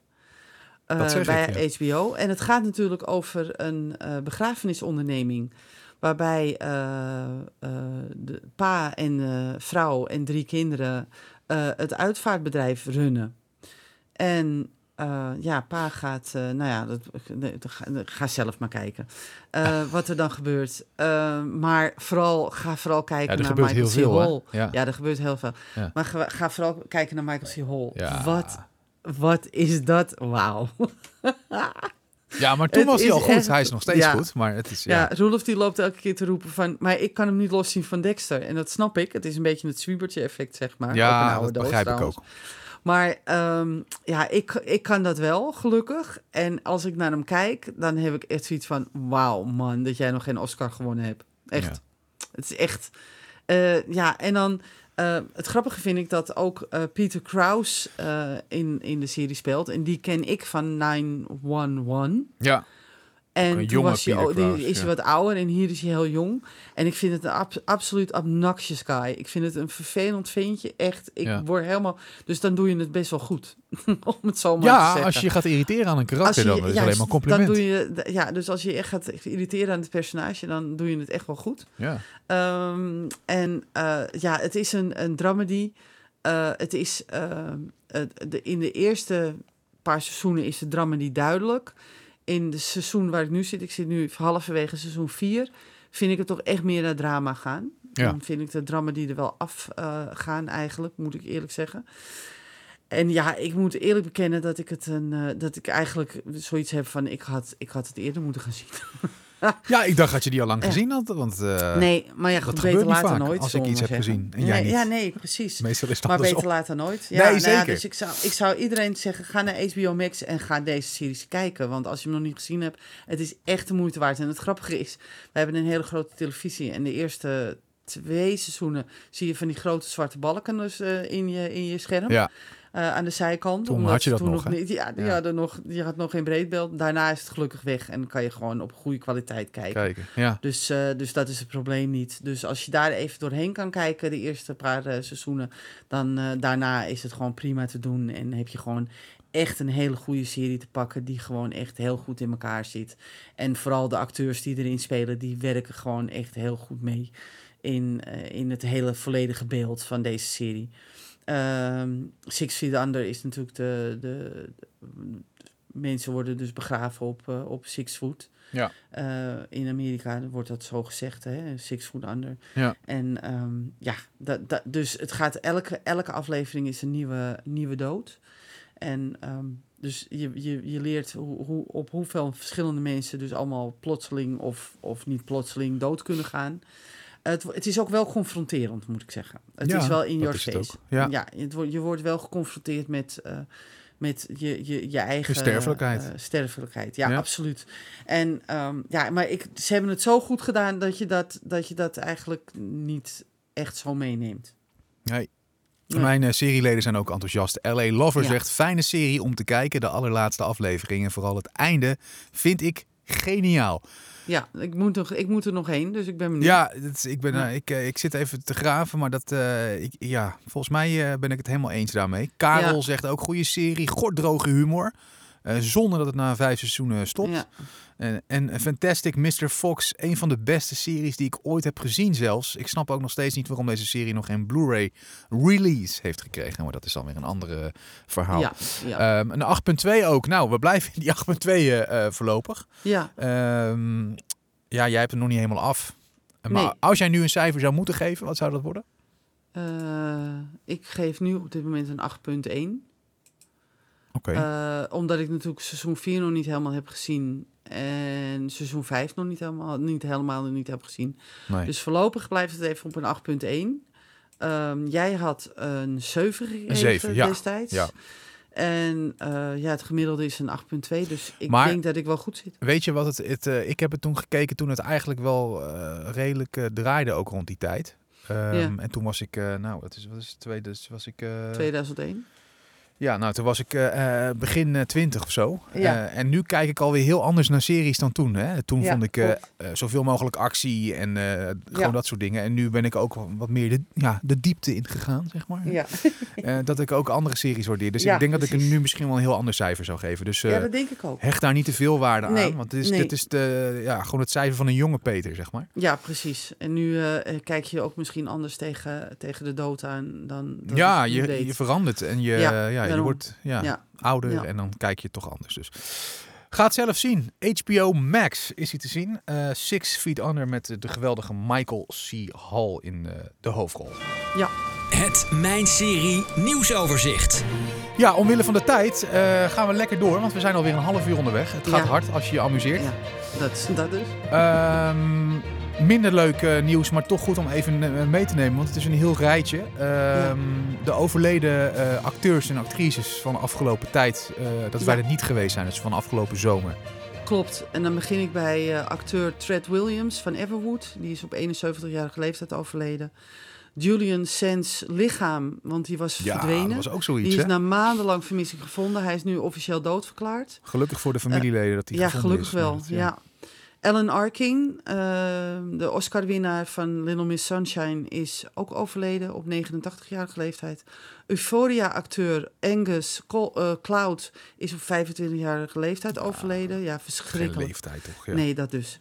eh, ik, bij HBO. En het gaat natuurlijk over een begrafenisonderneming. Waarbij de pa en vrouw en drie kinderen het uitvaartbedrijf runnen. En eh, ja, pa gaat, eh, nou ja, dat, nee, ga, ga zelf maar kijken eh, wat er dan gebeurt. Maar vooral, ga vooral kijken Ja, naar Michael C. Hall. Ja. Ja, er gebeurt heel veel. Ja. Maar ga, ga vooral kijken naar Michael C. Hall. Wat, wat is dat? Wauw. ja, maar toen Het was hij al goed. echt- Hij is nog steeds ja. goed. Maar het is, Ja, ja. Roelof die loopt elke keer te roepen van... maar ik kan hem niet loszien van Dexter. En dat snap ik. Het is een beetje het zwiebertje effect, zeg maar. Ja, dat begrijp ik ook. Maar ehm, ja, ik, ik kan dat wel, gelukkig. En als ik naar hem kijk, dan heb ik echt zoiets van... wauw, man, dat jij nog geen Oscar gewonnen hebt. Echt. Het is echt... eh, ja, en dan... eh, het grappige vind ik dat ook eh, Peter Krause eh, in, in de serie speelt. En die ken ik van 911. Ja, En een toen was hij, die is hij ja. wat ouder en hier is hij heel jong. En ik vind het een ab- absoluut obnoxious guy. Ik vind het een vervelend ventje, echt. Ik Ja. word helemaal... Dus dan doe je het best wel goed, om het zo maar te ja zeggen. als je gaat irriteren aan een karakter, je- dan is het alleen maar compliment. Dan doe je, ja, dus als je echt gaat irriteren aan het personage, dan doe je het echt wel goed. Ja. Ehm, en eh, ja, het is een, een dramedy. Eh, het is ehm, de, in de eerste paar seizoenen is de dramedy duidelijk. In het seizoen waar ik nu zit, ik zit nu halverwege seizoen 4, vind ik het toch echt meer naar drama gaan. Ja. Dan vind ik de dramedy er wel af eh, gaan eigenlijk, moet ik eerlijk zeggen. En ja, ik moet eerlijk bekennen dat ik het een, eh, dat ik eigenlijk zoiets heb van ik had, ik had het eerder moeten gaan zien. ja, ik dacht dat je die al lang gezien had. Want eh, nee, maar ja, dat goed, beter later vaak nooit. als ik iets heb zeggen. gezien en jij nee, niet. Ja, nee, precies. meestal is het Maar beter later nooit. Ja, Nee, nou ja, zeker. dus ik zou, ik zou iedereen zeggen, ga naar HBO Max en ga deze series kijken. Want als je hem nog niet gezien hebt, het is echt de moeite waard. En het grappige is, we hebben een hele grote televisie. En de eerste twee seizoenen zie je van die grote zwarte balken dus, eh, in, je, in je scherm. Ja. Eh, aan de zijkant. Toen omdat had je dat toen nog, niet. Ja, Ja. nog, die had nog geen breedbeeld. Daarna is het gelukkig weg en kan je gewoon op goede kwaliteit kijken. Kijken, ja. Dus, eh, dus dat is het probleem niet. Dus als je daar even doorheen kan kijken, de eerste paar eh, seizoenen, dan daarna is het gewoon prima te doen. En heb je gewoon echt een hele goede serie te pakken die gewoon echt heel goed in elkaar zit. En vooral de acteurs die erin spelen, die werken gewoon echt heel goed mee in, in het hele volledige beeld van deze serie. Ehm, Six Feet Under is natuurlijk de, de, de- mensen worden dus begraven op, eh, op Six Foot. Ja. Eh, in Amerika wordt dat zo gezegd, hè? Six Foot Under. Ja. En ehm, ja, dat, dat, dus het gaat elke, elke aflevering is een nieuwe, nieuwe dood. En ehm, dus je, je, je leert hoe, hoe, op hoeveel verschillende mensen dus allemaal plotseling of, of niet plotseling dood kunnen gaan. Het, het is ook wel confronterend, moet ik zeggen. Het Ja, is wel in your face. Ja. Ja, het je wordt wel geconfronteerd met, eh, met je, je, je eigen... Sterfelijkheid. eh, sterfelijkheid, ja, Ja. absoluut. En ehm, ja, maar ik, ze hebben het zo goed gedaan dat je dat, dat, je dat eigenlijk niet echt zo meeneemt. Nee. Nee. Mijn eh, serieleden zijn ook enthousiast. LA Lover zegt, fijne serie om te kijken. De allerlaatste aflevering en vooral het einde vind ik geniaal. Ja, ik moet, nog, ik moet er nog heen, dus ik ben benieuwd. Ja, dat is- ik, ben, Ja. eh, ik, eh, ik zit even te graven, maar dat, eh, ik, ja, volgens mij ben ik het helemaal eens daarmee. Karel Ja. zegt ook goede serie, gorddroge humor. Eh, zonder dat het na vijf seizoenen stopt. Ja. En, en Fantastic Mr. Fox, een van de beste series die ik ooit heb gezien zelfs. Ik snap ook nog steeds niet waarom deze serie nog geen Blu-ray release heeft gekregen. Maar dat is dan weer een andere verhaal. Ja, ja. Ehm, een 8.2 ook. Nou, we blijven in die 8.2 eh, eh, voorlopig. ja. Ehm, ja, jij hebt hem nog niet helemaal af. Maar Nee. als jij nu een cijfer zou moeten geven, wat zou dat worden? Eh, ik geef nu op dit moment een 8.1. Eh, omdat ik natuurlijk seizoen 4 nog niet helemaal heb gezien. En seizoen 5 nog niet helemaal, niet helemaal niet heb gezien. nee. Dus voorlopig blijft het even op een 8.1. Ehm, jij had een 7 gegeven ja. destijds. Ja. En eh, ja, het gemiddelde is een 8.2. Dus ik Maar- denk dat ik wel goed zit. Weet je wat het... het eh, ik heb het toen gekeken toen het eigenlijk wel redelijk draaide ook rond die tijd. Ehm, Ja. En toen was ik, nou, wat is, wat is het tweede? Dus was ik, eh, 2001. Ja, nou, toen was ik eh, eh, begin eh, 20 of zo. Ja. En nu kijk ik alweer heel anders naar series dan toen. Hè? Toen Ja, vond ik eh, zoveel mogelijk actie en gewoon Ja. dat soort dingen. En nu ben ik ook wat meer de, ja, de diepte in gegaan, zeg maar. Ja. Dat ik ook andere series waardeer. Dus ik denk dat ik nu misschien wel een heel ander cijfer zou geven. Dus ja, dat denk ik ook. hecht daar niet te veel waarde Nee, aan. Want dit is, nee. dit is de, ja, gewoon het cijfer van een jonge Peter, zeg maar. Ja, precies. En nu kijk je ook misschien anders tegen, tegen de dood aan dan. dat ja, je, je verandert en je, Ja, ja, je wordt ja, Ja. ouder Ja. en dan kijk je toch anders. Dus. Ga het zelf zien. HBO Max is hij te zien. Eh, Six Feet Under met de geweldige Michael C. Hall in eh, de hoofdrol. Het Mijn Serie nieuwsoverzicht. Ja, omwille van de tijd eh, gaan we lekker door, want we zijn alweer een half uur onderweg. Het gaat Ja. hard als je je amuseert. Ja, dat is dat dus. Ehm, minder leuk eh, nieuws, maar toch goed om even eh, mee te nemen, want het is een heel rijtje. Ehm, De overleden eh, acteurs en actrices van de afgelopen tijd, dat wij Ja. er niet geweest zijn, dus van de afgelopen zomer. Klopt. En dan begin ik bij acteur Tread Williams van Everwood. Die is op 71-jarige leeftijd overleden. Julian Sands lichaam, want die was Ja, verdwenen. dat was ook zoiets, die is hè? na maandenlang vermissing gevonden. Hij is nu officieel doodverklaard. Gelukkig voor de familieleden dat hij ja, gevonden gelukkig is. wel. Maar Ja. Alan Arkin, eh, de Oscar-winnaar van Little Miss Sunshine, is ook overleden op 89-jarige leeftijd. Euphoria-acteur Angus Col- eh, Cloud is op 25-jarige leeftijd overleden. Ja, Geen verschrikkelijk. leeftijd toch? Ja. Nee, dat dus.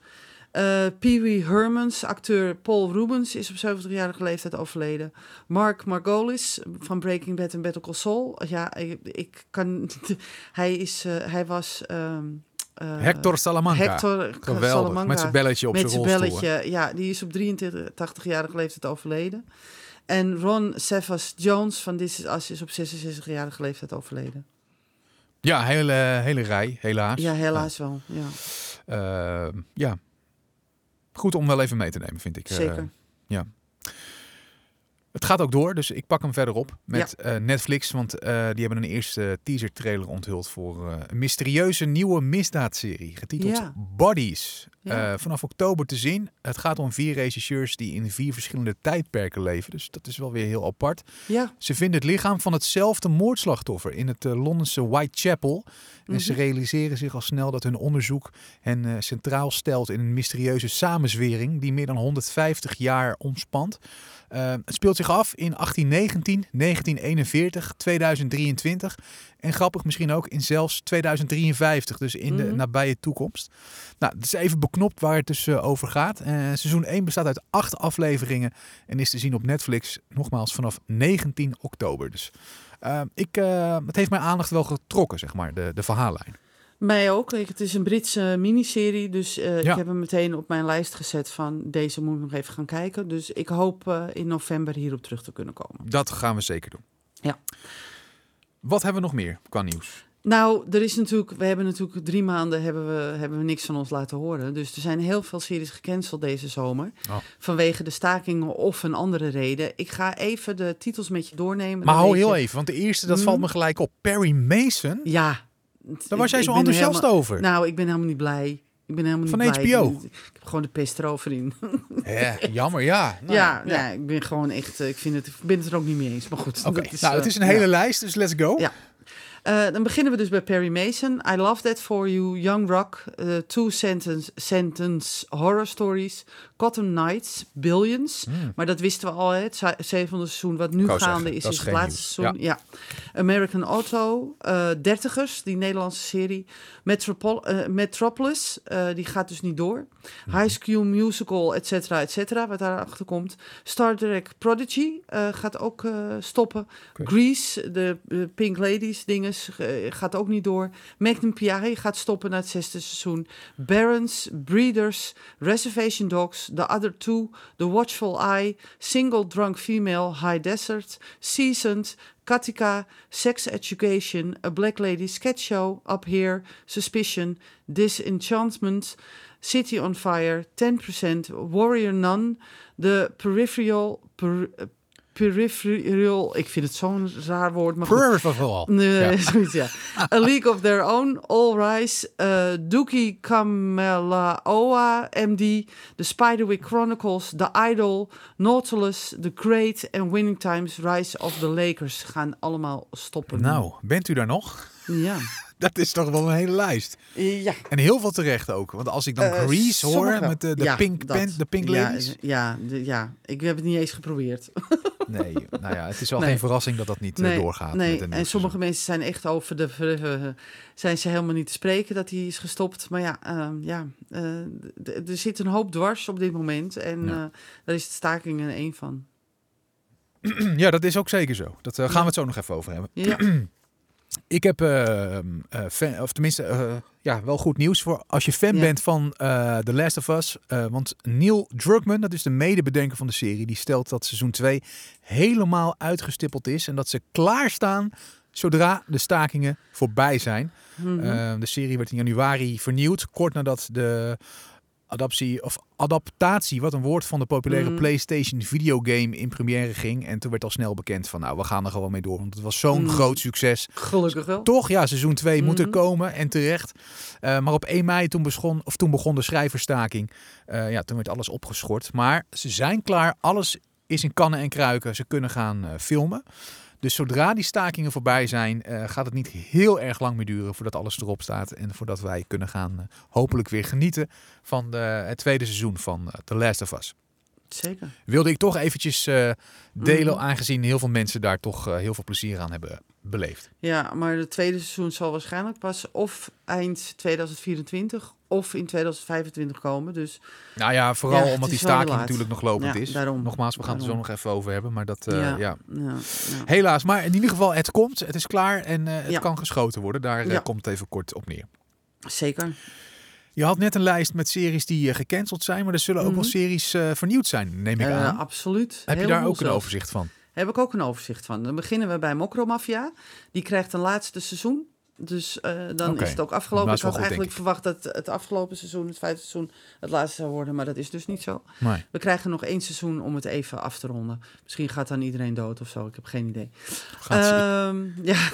Eh Pee Wee Hermans, acteur Paul Rubens, is op 70-jarige leeftijd overleden. Mark Margolis van Breaking Bad en Better Call Saul. Ja, ik, ik kan... Hij, is, eh, hij was... ehm, eh, Hector Salamanca. Hector Geweldig. Salamanca. Met zijn belletje op Met zijn zijn rolstoel. hè? belletje, ja. Die is op 83-jarige leeftijd overleden. En Ron Cephas Jones van This Is Us is op 66-jarige leeftijd overleden. Ja, hele, hele rij, helaas. Ja, helaas wel. Ja, Ehm, ja. Goed om wel even mee te nemen, vind ik. Eh, zeker. Het gaat ook door, dus ik pak hem verder op met eh, Netflix. Want eh, die hebben een eerste teaser trailer onthuld voor eh, een mysterieuze nieuwe misdaadserie. Getiteld Ja. Bodies. Ja. Vanaf oktober te zien. Het gaat om vier regisseurs die in vier verschillende tijdperken leven. Dus dat is wel weer heel apart. Ja, Ze vinden het lichaam van hetzelfde moordslachtoffer in het Londense Whitechapel. En ze Mhm. realiseren zich al snel dat hun onderzoek hen centraal stelt in een mysterieuze samenzwering die meer dan 150 jaar omspant. Eh, het speelt zich af in 1819, 1941, 2023 en grappig misschien ook in zelfs 2053, dus in de Mhm. nabije toekomst. Nou, het is even beknopt waar het dus eh, over gaat. Eh, seizoen 1 bestaat uit acht afleveringen en is te zien op Netflix, nogmaals vanaf 19 oktober. Dus eh, ik, eh, het heeft mijn aandacht wel getrokken, zeg maar, de, de verhaallijn. Mij ook. Kijk, Het is een Britse miniserie, dus Ja. ik heb hem meteen op mijn lijst gezet van deze moet ik nog even gaan kijken. Dus ik hoop eh, in november hierop terug te kunnen komen. Dat gaan we zeker doen. Ja. Wat hebben we nog meer qua nieuws? Nou, er is natuurlijk, we hebben natuurlijk drie maanden hebben we, hebben we niks van ons laten horen. Dus er zijn heel veel series gecanceld deze zomer. Oh. Vanwege de stakingen of een andere reden. Ik ga even de titels met je doornemen. Maar hou heel je- even, want de eerste, dat Mhm. valt me gelijk op. Perry Mason? Ja. Daar was jij zo enthousiast helemaal- over. Nou, ik ben helemaal niet blij. Ik ben helemaal niet Van blij. HBO? Ik, ben- ik heb gewoon de pest erover in. Hè, jammer, ja. Nou, ja, ja. ik ben gewoon echt, eh, ik, vind het, ik ben het er ook niet mee eens. Maar goed. Oké, nou, eh, het is een hele ja. lijst, dus let's go. Ja. Eh, dan beginnen we dus bij Perry Mason. I Love That For You, Young Rock, eh, Two sentence, sentence Horror Stories, Cotton Nights, Billions. Hmm. Maar dat wisten we al, hè? het ze- zevende seizoen. Wat nu gaande zeggen, is, is het laatste nieuws. seizoen. Ja. American Auto, eh Dertigers, die Nederlandse serie. Metropol Metropolis, die gaat dus niet door. Mhm. High School Musical, et cetera, et cetera, wat daarachter komt. Star Trek Prodigy gaat ook stoppen. Grease, de Pink Ladies dinges, eh, gaat ook niet door. Magnum P.I. gaat stoppen na het zesde seizoen. Barons, Breeders, Reservation Dogs, The Other Two, The Watchful Eye, Single Drunk Female, High Desert, Seasoned, Katika, Sex Education, A Black Lady Sketch Show, Up Here, Suspicion, Disenchantment, City on Fire, 10%, Warrior Nun, The Peripheral, per- Peripheral, ik vind het zo'n raar woord, maar. Peripheral. Nee, Ja. zoiets, ja. A League of Their Own, All Rise, uh, Dookie Kamelaoa, MD, The Spiderwick Chronicles, The Idol, Nautilus, The Great en Winning Times, Rise of the Lakers gaan allemaal stoppen. Nou, bent u daar nog? Ja. Dat is toch wel een hele lijst. Ja. En heel veel terecht ook. Want als ik dan Eh, Grease hoor met de, de Ja, pink, dat. pen, de pink ja, ladies. Ja, de- ja, ik heb het niet eens geprobeerd. Nee, nou ja, het is wel Nee. geen verrassing dat dat niet eh, nee, doorgaat. Nee, met een en sommige mensen zijn echt over de. zijn ze helemaal niet te spreken dat hij is gestopt. Maar ja, ehm, ja eh, er zit een hoop dwars op dit moment. En Ja. daar is de staking één van. Ja, dat is ook zeker zo. Dat gaan we het zo nog even over hebben. Ja, Ik heb, eh, eh, fan, of tenminste, eh, ja, wel goed nieuws voor als je fan Ja. bent van eh The Last of Us. Want Neil Druckmann, dat is de medebedenker van de serie, die stelt dat seizoen 2 helemaal uitgestippeld is. En dat ze klaarstaan zodra de stakingen voorbij zijn. Mhm. Eh, de serie werd in januari vernieuwd, kort nadat de adaptie of adaptatie, wat een woord van de populaire Mhm. PlayStation videogame in première ging. En toen werd al snel bekend van, nou, we gaan er gewoon mee door, want het was zo'n Mhm. groot succes. gelukkig wel. Toch, ja, seizoen 2 moet er Mhm. komen en terecht. Eh, maar op 1 mei toen begon, of toen begon de schrijverstaking. Eh, ja, toen werd alles opgeschort. Maar ze zijn klaar. Alles is in kannen en kruiken. Ze kunnen gaan eh, filmen. Dus zodra die stakingen voorbij zijn, eh, gaat het niet heel erg lang meer duren voordat alles erop staat. En voordat wij kunnen gaan eh, hopelijk weer genieten van de, het tweede seizoen van eh, The Last of Us. Zeker. Wilde ik toch eventjes delen, Mhm. aangezien heel veel mensen daar toch heel veel plezier aan hebben beleefd. Ja, maar het tweede seizoen zal waarschijnlijk pas of eind 2024 of in 2025 komen. Dus Nou ja, vooral Ja, het omdat die staking natuurlijk nog lopend Ja, is. daarom. Nogmaals, we gaan het er zo Daarom. nog even over hebben. Maar dat, eh, ja. Helaas, maar in ieder geval, het komt. Het is klaar en eh, het kan geschoten worden. Daar eh, komt het even kort op neer. zeker. Je had net een lijst met series die gecanceld zijn. Maar er zullen ook wel Mhm. series vernieuwd zijn, neem ik aan. absoluut. Heb je daar ook een overzicht van? Heb ik ook een overzicht van. Dan beginnen we bij Mokromafia. Die krijgt een laatste seizoen. Dus eh, dan is het ook afgelopen. Ik had goed, eigenlijk verwacht dat het afgelopen seizoen, het vijfde seizoen, het laatste zou worden. Maar dat is dus niet zo. Nee. We krijgen nog één seizoen om het even af te ronden. Misschien gaat dan iedereen dood of zo. Ik heb geen idee. Ehm, ja.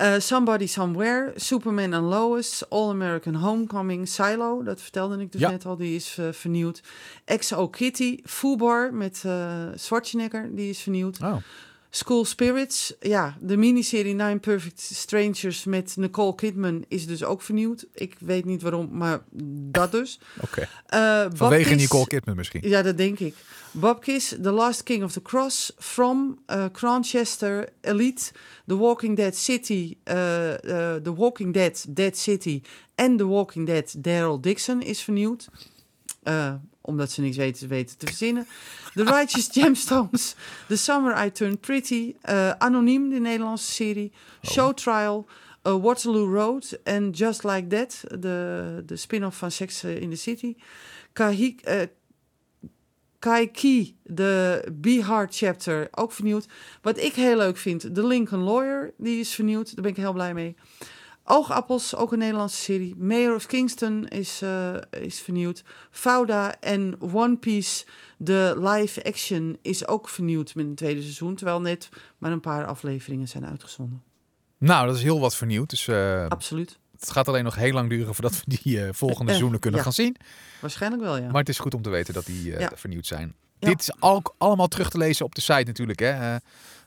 Eh, Somebody Somewhere, Superman and Lois, All American Homecoming, Silo, dat vertelde ik dus Ja. net al, die is eh, vernieuwd. XO Kitty, Fubar met eh Schwarzenegger, die is vernieuwd. Oh, School Spirits, ja, de miniserie Nine Perfect Strangers met Nicole Kidman is dus ook vernieuwd. Ik weet niet waarom, maar dat dus. oké. Eh, Vanwege Nicole Kidman misschien. ja, dat denk ik. Bobkiss, The Last King of the Cross, From, eh Cranchester, Elite, The Walking Dead City, eh, The Walking Dead, Dead City en The Walking Dead, Daryl Dixon is vernieuwd. Omdat ze niks weten, weten te verzinnen. The Righteous Gemstones, The Summer I Turned Pretty, eh, Anoniem, de Nederlandse serie, Show Trial, eh, Waterloo Road en Just Like That, de, de spin-off van Sex eh, in the City. Kahik, Kaiki, de Bihar chapter, ook vernieuwd. Wat ik heel leuk vind, The Lincoln Lawyer, die is vernieuwd. Daar ben ik heel blij mee. Oogappels, ook een Nederlandse serie. Mayor of Kingston is, eh, is vernieuwd. Fauda en One Piece, de live action, is ook vernieuwd met een tweede seizoen. Terwijl net maar een paar afleveringen zijn uitgezonden. Nou, dat is heel wat vernieuwd. Dus eh, Absoluut. het gaat alleen nog heel lang duren voordat we die eh, volgende seizoenen kunnen ja. gaan zien. Waarschijnlijk wel, ja. Maar het is goed om te weten dat die Ja. vernieuwd zijn. Dit is ook allemaal terug te lezen op de site natuurlijk. Hè?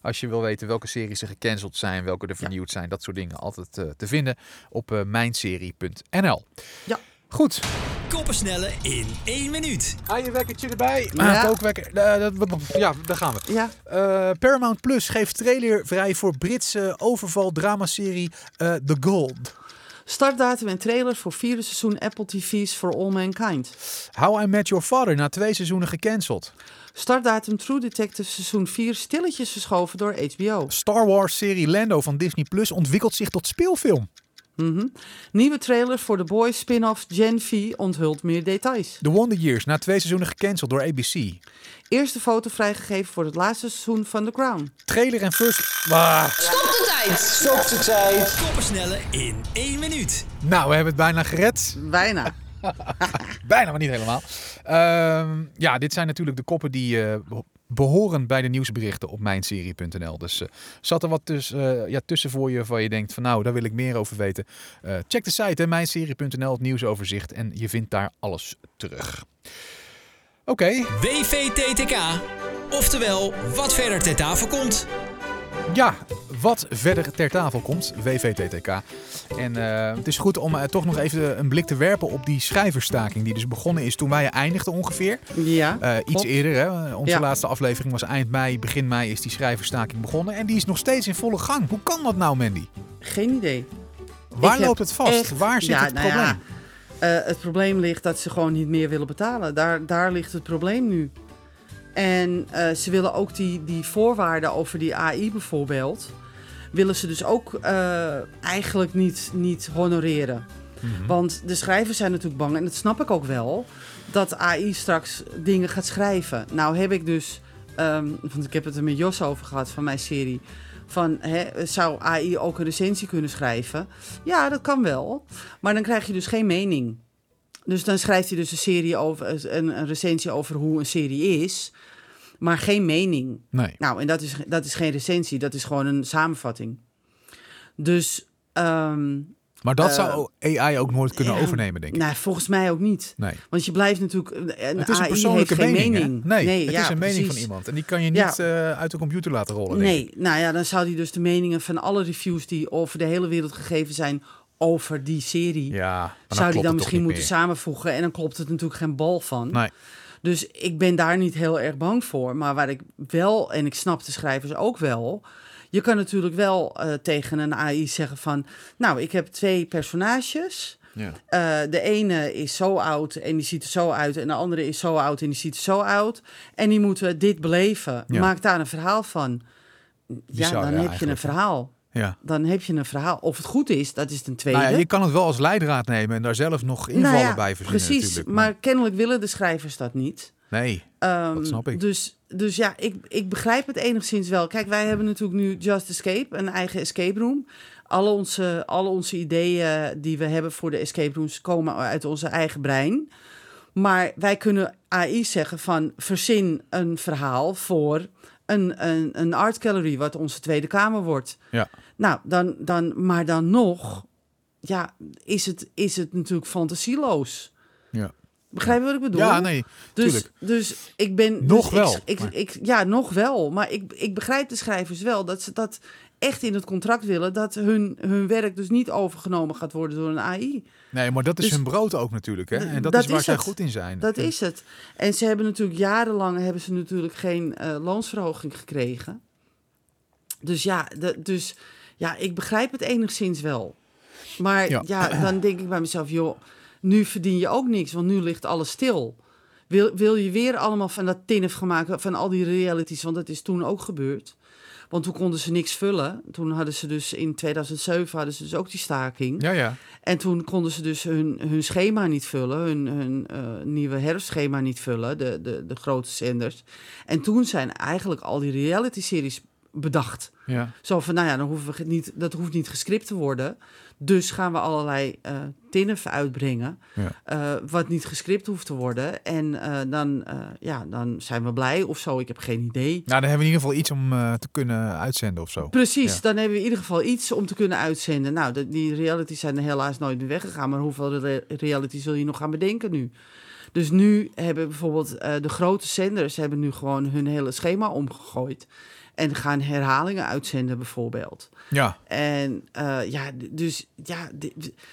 Als je wil weten welke series er gecanceld zijn, welke er vernieuwd zijn, dat soort dingen altijd eh, te vinden op eh, mijnserie.nl. Ja. Goed. Koppensnellen in één minuut. Aan je wekkertje erbij. Ja. Ah, kookwekker. Eh, ja, daar gaan we. Ja, Eh, Paramount Plus geeft trailer vrij voor Britse overval dramaserie eh The Gold. startdatum en trailer voor vierde seizoen Apple TV's for All Mankind. How I Met Your Father na twee seizoenen gecanceld. Startdatum True Detective seizoen 4 stilletjes verschoven door HBO. Star Wars serie Lando van Disney Plus ontwikkelt zich tot speelfilm. Mhm. Nieuwe trailer voor de Boys spin-off Gen V onthult meer details. The Wonder Years, na twee seizoenen gecanceld door ABC. Eerste foto vrijgegeven voor het laatste seizoen van The Crown. Trailer en first... Waar? Stop de tijd! Koppersnellen in één minuut. Nou, we hebben het bijna gered. Bijna. Bijna, maar niet helemaal. Ehm, ja, dit zijn natuurlijk de koppen die eh, be- behoren bij de nieuwsberichten op mijnserie.nl. Dus eh, zat er wat eh, ja, tussen voor je van je denkt van nou, daar wil ik meer over weten. Check de site, mijnserie.nl, het nieuwsoverzicht. En je vindt daar alles terug. Oké, WVTTK. Oftewel, wat verder ter tafel komt. Ja, wat verder ter tafel komt, WVTTK. En eh, het is goed om eh, toch nog even een blik te werpen op die schrijverstaking die dus begonnen is toen wij eindigden ongeveer. Ja. Eh, iets eerder, hè? onze Ja. laatste aflevering was eind mei, begin mei is die schrijverstaking begonnen. En die is nog steeds in volle gang. Hoe kan dat nou, Mandy? Geen idee. Waar Ik loopt het vast? echt- Waar zit Ja, het nou probleem? ja, het probleem ligt dat ze gewoon niet meer willen betalen. Daar, daar ligt het probleem nu. En eh, ze willen ook die, die voorwaarden over die AI bijvoorbeeld... willen ze dus ook eh, eigenlijk niet, niet honoreren. Mhm. Want de schrijvers zijn natuurlijk bang, en dat snap ik ook wel... dat AI straks dingen gaat schrijven. Nou heb ik dus... ehm, want ik heb het er met Jos over gehad van mijn serie... van hè, zou AI ook een recensie kunnen schrijven? Ja, dat kan wel. Maar dan krijg je dus geen mening. Dus dan schrijft hij dus een, serie over, een, een recensie over hoe een serie is... maar geen mening. Nee. Nou, en dat is, dat is geen recensie, dat is gewoon een samenvatting. Dus... ehm, Maar dat Eh, zou AI ook nooit kunnen ja, overnemen, denk ik. nou, volgens mij ook niet. Nee. Want je blijft natuurlijk. Een Het is een persoonlijke heeft geen mening. Nee, het ja, is een mening van iemand. En die kan je Ja. niet eh, uit de computer laten rollen. denk ik. Nee, nou ja, dan zou hij dus de meningen van alle reviews die over de hele wereld gegeven zijn over die serie. Ja, zou die dan misschien moeten samenvoegen. En dan klopt het natuurlijk geen bal van. Nee. Dus ik ben daar niet heel erg bang voor. Maar waar ik wel, en ik snap de schrijvers ook wel. Je kan natuurlijk wel eh, tegen een AI zeggen van... Nou, ik heb twee personages. Ja. Eh, de ene is zo oud en die ziet er zo uit. En de andere is zo oud en die ziet er zo oud. En die moeten dit beleven. Ja. Maak daar een verhaal van. Ja, Bizar, dan ja, heb je een verhaal. Ja. Dan heb je een verhaal. Of het goed is, dat is ten tweede. Nou ja, je kan het wel als leidraad nemen en daar zelf nog invallen Nou ja, bij verzinnen Precies, maar kennelijk willen de schrijvers dat niet. Nee, Ehm, Dat snap ik. Dus, dus ja, ik, ik begrijp het enigszins wel. Kijk, wij hebben natuurlijk nu Just Escape, een eigen escape room. Alle onze, alle onze ideeën die we hebben voor de escape rooms komen uit onze eigen brein. Maar wij kunnen AI zeggen van verzin een verhaal voor een, een, een art gallery, wat onze tweede kamer wordt. Ja. Nou, dan, dan, maar dan nog, ja, is het, is het natuurlijk fantasieloos. Ja. Begrijp je wat ik bedoel? ja, nee. Dus, Tuurlijk. dus ik ben. Nog dus wel, Ik, ik- ja, nog wel. Maar ik, ik begrijp de schrijvers wel dat ze dat echt in het contract willen. Dat hun, hun werk dus niet overgenomen gaat worden door een AI. Nee, maar dat is Dus- hun brood ook natuurlijk. Hè? En dat, Dat is waar is zij het. goed in zijn. Dat is het. En ze hebben natuurlijk jarenlang hebben ze natuurlijk geen eh, loonsverhoging gekregen. Dus ja, de, dus ja, ik begrijp het enigszins wel. Maar Ja. ja. dan denk ik bij mezelf, joh, nu verdien je ook niks, want nu ligt alles stil. Wil, wil je weer allemaal van dat tinnef maken, van al die realities, want dat is toen ook gebeurd. Want toen konden ze niks vullen. Toen hadden ze dus in 2007 hadden ze dus ook die staking. Ja, ja. En toen konden ze dus hun, hun schema niet vullen, hun, hun eh, nieuwe herfstschema niet vullen, de, de, de grote zenders. En toen zijn eigenlijk al die reality-series bedacht. ja. Zo van, nou ja, dan hoeven we niet, dat hoeft niet gescript te worden. Dus gaan we allerlei eh tinnef uitbrengen, Ja. eh, wat niet gescript hoeft te worden. En eh, dan, ja, dan zijn we blij of zo, ik heb geen idee. Nou, dan hebben we in ieder geval iets om te kunnen uitzenden of zo. Precies, Ja. dan hebben we in ieder geval iets om te kunnen uitzenden. Nou, de, die realities zijn er helaas nooit meer weggegaan. Maar hoeveel re- realities wil je nog gaan bedenken nu? Dus nu hebben bijvoorbeeld de grote zenders hebben nu gewoon hun hele schema omgegooid. En gaan herhalingen uitzenden bijvoorbeeld. Ja, En eh, ja, dus ja,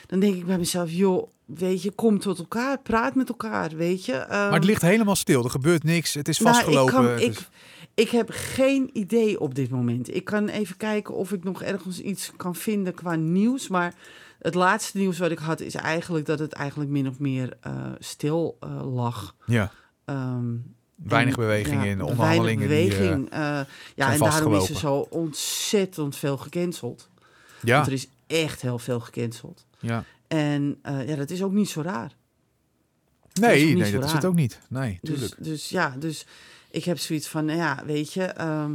dan denk ik bij mezelf, joh, weet je, kom tot elkaar, praat met elkaar, weet je. maar het ligt helemaal stil. Er gebeurt niks. Het is Nou, vastgelopen. ik, kan, Het ik, is- ik heb geen idee op dit moment. Ik kan even kijken of ik nog ergens iets kan vinden qua nieuws. Maar het laatste nieuws wat ik had is eigenlijk dat het eigenlijk min of meer eh, stil eh, lag. ja, Ehm, weinig en, beweging ja, in. Onderhandelingen Weinig die... eh, beweging. eh, ja, en daarom is er zo ontzettend veel gecanceld. ja, Want er is echt heel veel gecanceld. Ja. En eh, ja, dat is ook niet zo raar. is Nee, niet nee, zo dat is het ook niet. Nee, Dus, tuurlijk. dus ja, dus ik heb zoiets van, nou ja, weet je, ehm,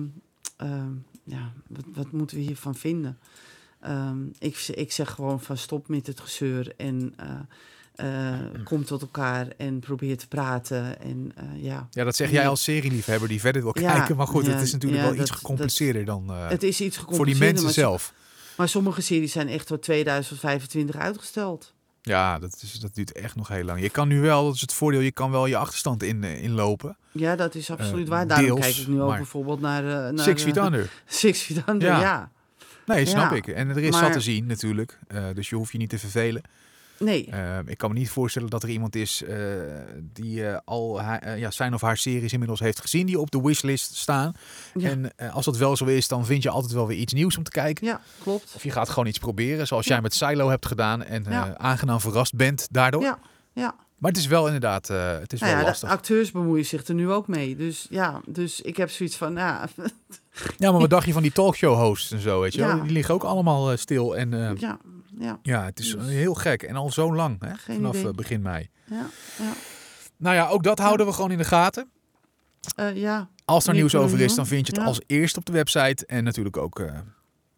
ehm, ja, wat, wat moeten we hiervan vinden? Ehm, ik, ik zeg gewoon van stop met het gezeur en eh, kom tot elkaar en probeer te praten. En eh, ja, Ja, dat zeg jij als serieliefhebber die verder wil Ja, kijken. Maar goed, ja, het is natuurlijk ja, wel iets dat- gecompliceerder dan eh, het is iets voor die mensen maar, zelf. Maar sommige series zijn echt tot 2025 uitgesteld. Ja, dat, is, dat duurt echt nog heel lang. Je kan nu wel, dat is het voordeel, je kan wel je achterstand in, inlopen. Ja, dat is absoluut waar. Daarom deels, kijk ik nu ook bijvoorbeeld naar... naar Six Feet Under. Six Feet Under, Ja. Nee, snap ik. En er is zat te zien natuurlijk. Dus je hoeft je niet te vervelen. Nee, Eh, ik kan me niet voorstellen dat er iemand is eh, die eh, al eh, ja, zijn of haar series inmiddels heeft gezien die op de wishlist staan. Ja. En als dat wel zo is, dan vind je altijd wel weer iets nieuws om te kijken. ja, klopt. Of je gaat gewoon iets proberen, zoals jij met Silo hebt gedaan en aangenaam verrast bent daardoor. Ja, ja. Maar het is wel inderdaad, het is Nou wel ja, de lastig. acteurs bemoeien zich er nu ook mee. Dus ja, dus ik heb zoiets van, ja, Ja, maar wat dacht je van die talkshow hosts en zo, weet je wel? Die liggen ook allemaal stil en ja. Ja, ja, het is Dus- heel gek. En al zo lang, hè? Geen vanaf idee. eh, begin mei. ja, ja. Nou ja, ook dat houden we gewoon in de gaten. Eh, ja. Als er Niet nieuws over is, dan vind je het als eerst op de website. En natuurlijk ook eh,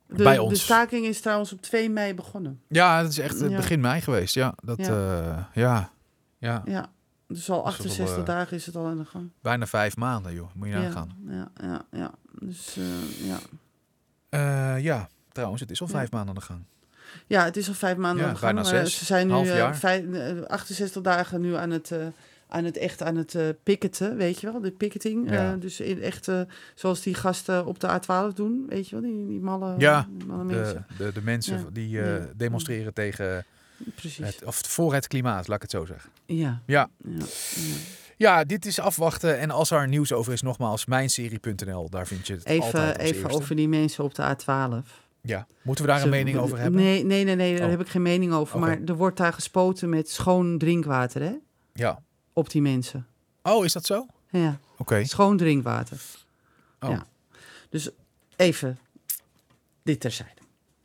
De, bij de ons. staking is trouwens op 2 mei begonnen. Ja, het is echt begin mei geweest. Ja, dat, Ja. ja. ja, ja, Ja, dus al Dat is wel, 68 eh, dagen is het al aan de gang. bijna vijf maanden, joh. Moet je nagaan. ja, ja, ja. Dus ja. Ja, trouwens, het is al vijf maanden aan de gang. Ja, het is al vijf maanden Ja, bijna zes, Ze zijn nu half eh, jaar. vijf- eh, 68 dagen nu aan het, eh, aan het echt aan het eh picketen, weet je wel, de picketing. Ja. Eh, dus in echt eh, zoals die gasten op de A12 doen, weet je wel, die, die malle, Ja, die malle De, mensen. de, de mensen Ja. die eh, Ja. demonstreren tegen Precies. het, of voor het klimaat, laat ik het zo zeggen. Ja. Ja. Ja. dit is afwachten. En als er nieuws over is, nogmaals, mijnserie.nl. Daar vind je het altijd Even, als even eerste. over die mensen op de A12. Ja, moeten we daar een mening over hebben? Nee, nee, nee, nee daar Oh. heb ik geen mening over. Maar er wordt daar gespoten met schoon drinkwater, hè? Ja. Op die mensen. Oh, is dat zo? Ja, Oké. schoon drinkwater. Oh. Ja. Dus even dit terzijde.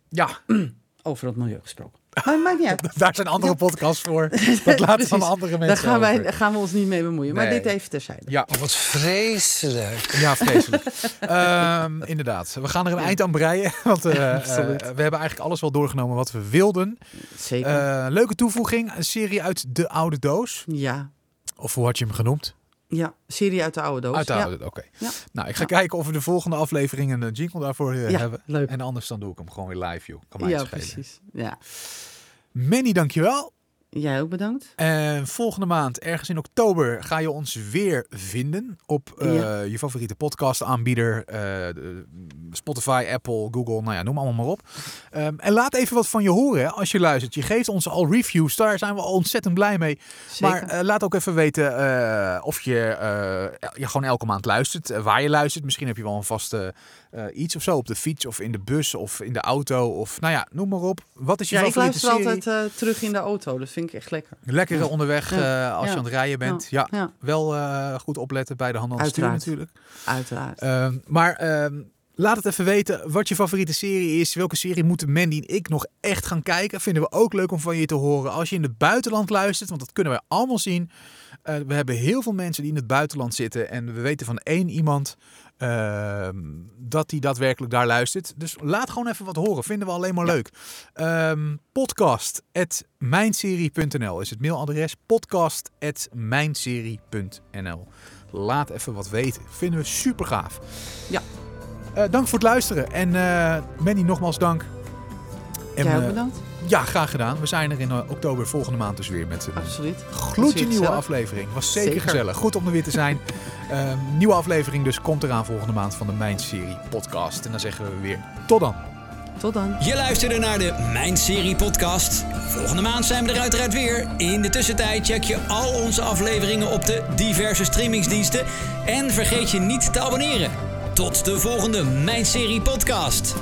Ja, Over het milieu gesproken. Maar het maakt niet uit. daar zijn andere podcasts voor. Dat laten van andere mensen Daar gaan, wij, over. gaan we ons niet mee bemoeien. Maar dit even terzijde. Ja, Wat vreselijk. ja vreselijk. Ehm, inderdaad. We gaan er een eind aan breien. Want eh, eh, we hebben eigenlijk alles wel doorgenomen wat we wilden. Zeker. Eh, leuke toevoeging. Een serie uit de oude doos. ja. Of hoe had je hem genoemd? Ja, serie uit de oude doos. Uit de ja. oude Oké. Ja. Nou, ik ga Ja. kijken of we de volgende aflevering een eh, jingle daarvoor eh, Ja, hebben. leuk. En anders dan doe ik hem gewoon weer live, joh. Kan mij Ja, schelen. precies. Ja. Manny, dankjewel. Jij ook bedankt. En volgende maand, ergens in oktober, ga je ons weer vinden op eh, Ja. je favoriete podcastaanbieder. de- Spotify, Apple, Google, nou ja, noem allemaal maar op. Ehm, en laat even wat van je horen hè, als je luistert. Je geeft ons al reviews, daar zijn we al ontzettend blij mee. Zeker. Maar eh, laat ook even weten of je, je gewoon elke maand luistert. waar je luistert. Misschien heb je wel een vaste eh, iets of zo op de fiets of in de bus of in de auto. Of nou ja, noem maar op. Wat is je ja, ik luister serie? altijd eh, terug in de auto. Dat vind ik echt lekker. Lekkere Ja. onderweg Ja. eh, als je aan het rijden bent. Ja, wel goed opletten bij de handen aan het stuur natuurlijk. uiteraard. Ehm, maar ehm, laat het even weten wat je favoriete serie is. Welke serie moeten Mandy en ik nog echt gaan kijken? Vinden we ook leuk om van je te horen. Als je in het buitenland luistert, want dat kunnen wij allemaal zien. We hebben heel veel mensen die in het buitenland zitten. En we weten van één iemand ehm, dat die daadwerkelijk daar luistert. Dus laat gewoon even wat horen. Vinden we alleen maar leuk. Ehm podcast at mijnserie.nl is het mailadres. Podcast at mijnserie.nl Laat even wat weten. Vinden we super gaaf. Ja. Eh, dank voor het luisteren. En eh Manny, nogmaals dank. En, Jij ook eh, bedankt. Ja, graag gedaan. We zijn er in eh, oktober volgende maand dus weer met een Absoluut. gloedje nieuwe aflevering. Was zeker, Zeker. gezellig. Goed om er weer te zijn. Ehm, nieuwe aflevering dus komt eraan volgende maand van de Mijn Serie podcast. En dan zeggen we weer tot dan. Tot dan. Je luisterde naar de Mijn Serie podcast. Volgende maand zijn we er uiteraard weer. In de tussentijd check je al onze afleveringen op de diverse streamingsdiensten. En vergeet je niet te abonneren. Tot de volgende Mijn Serie podcast.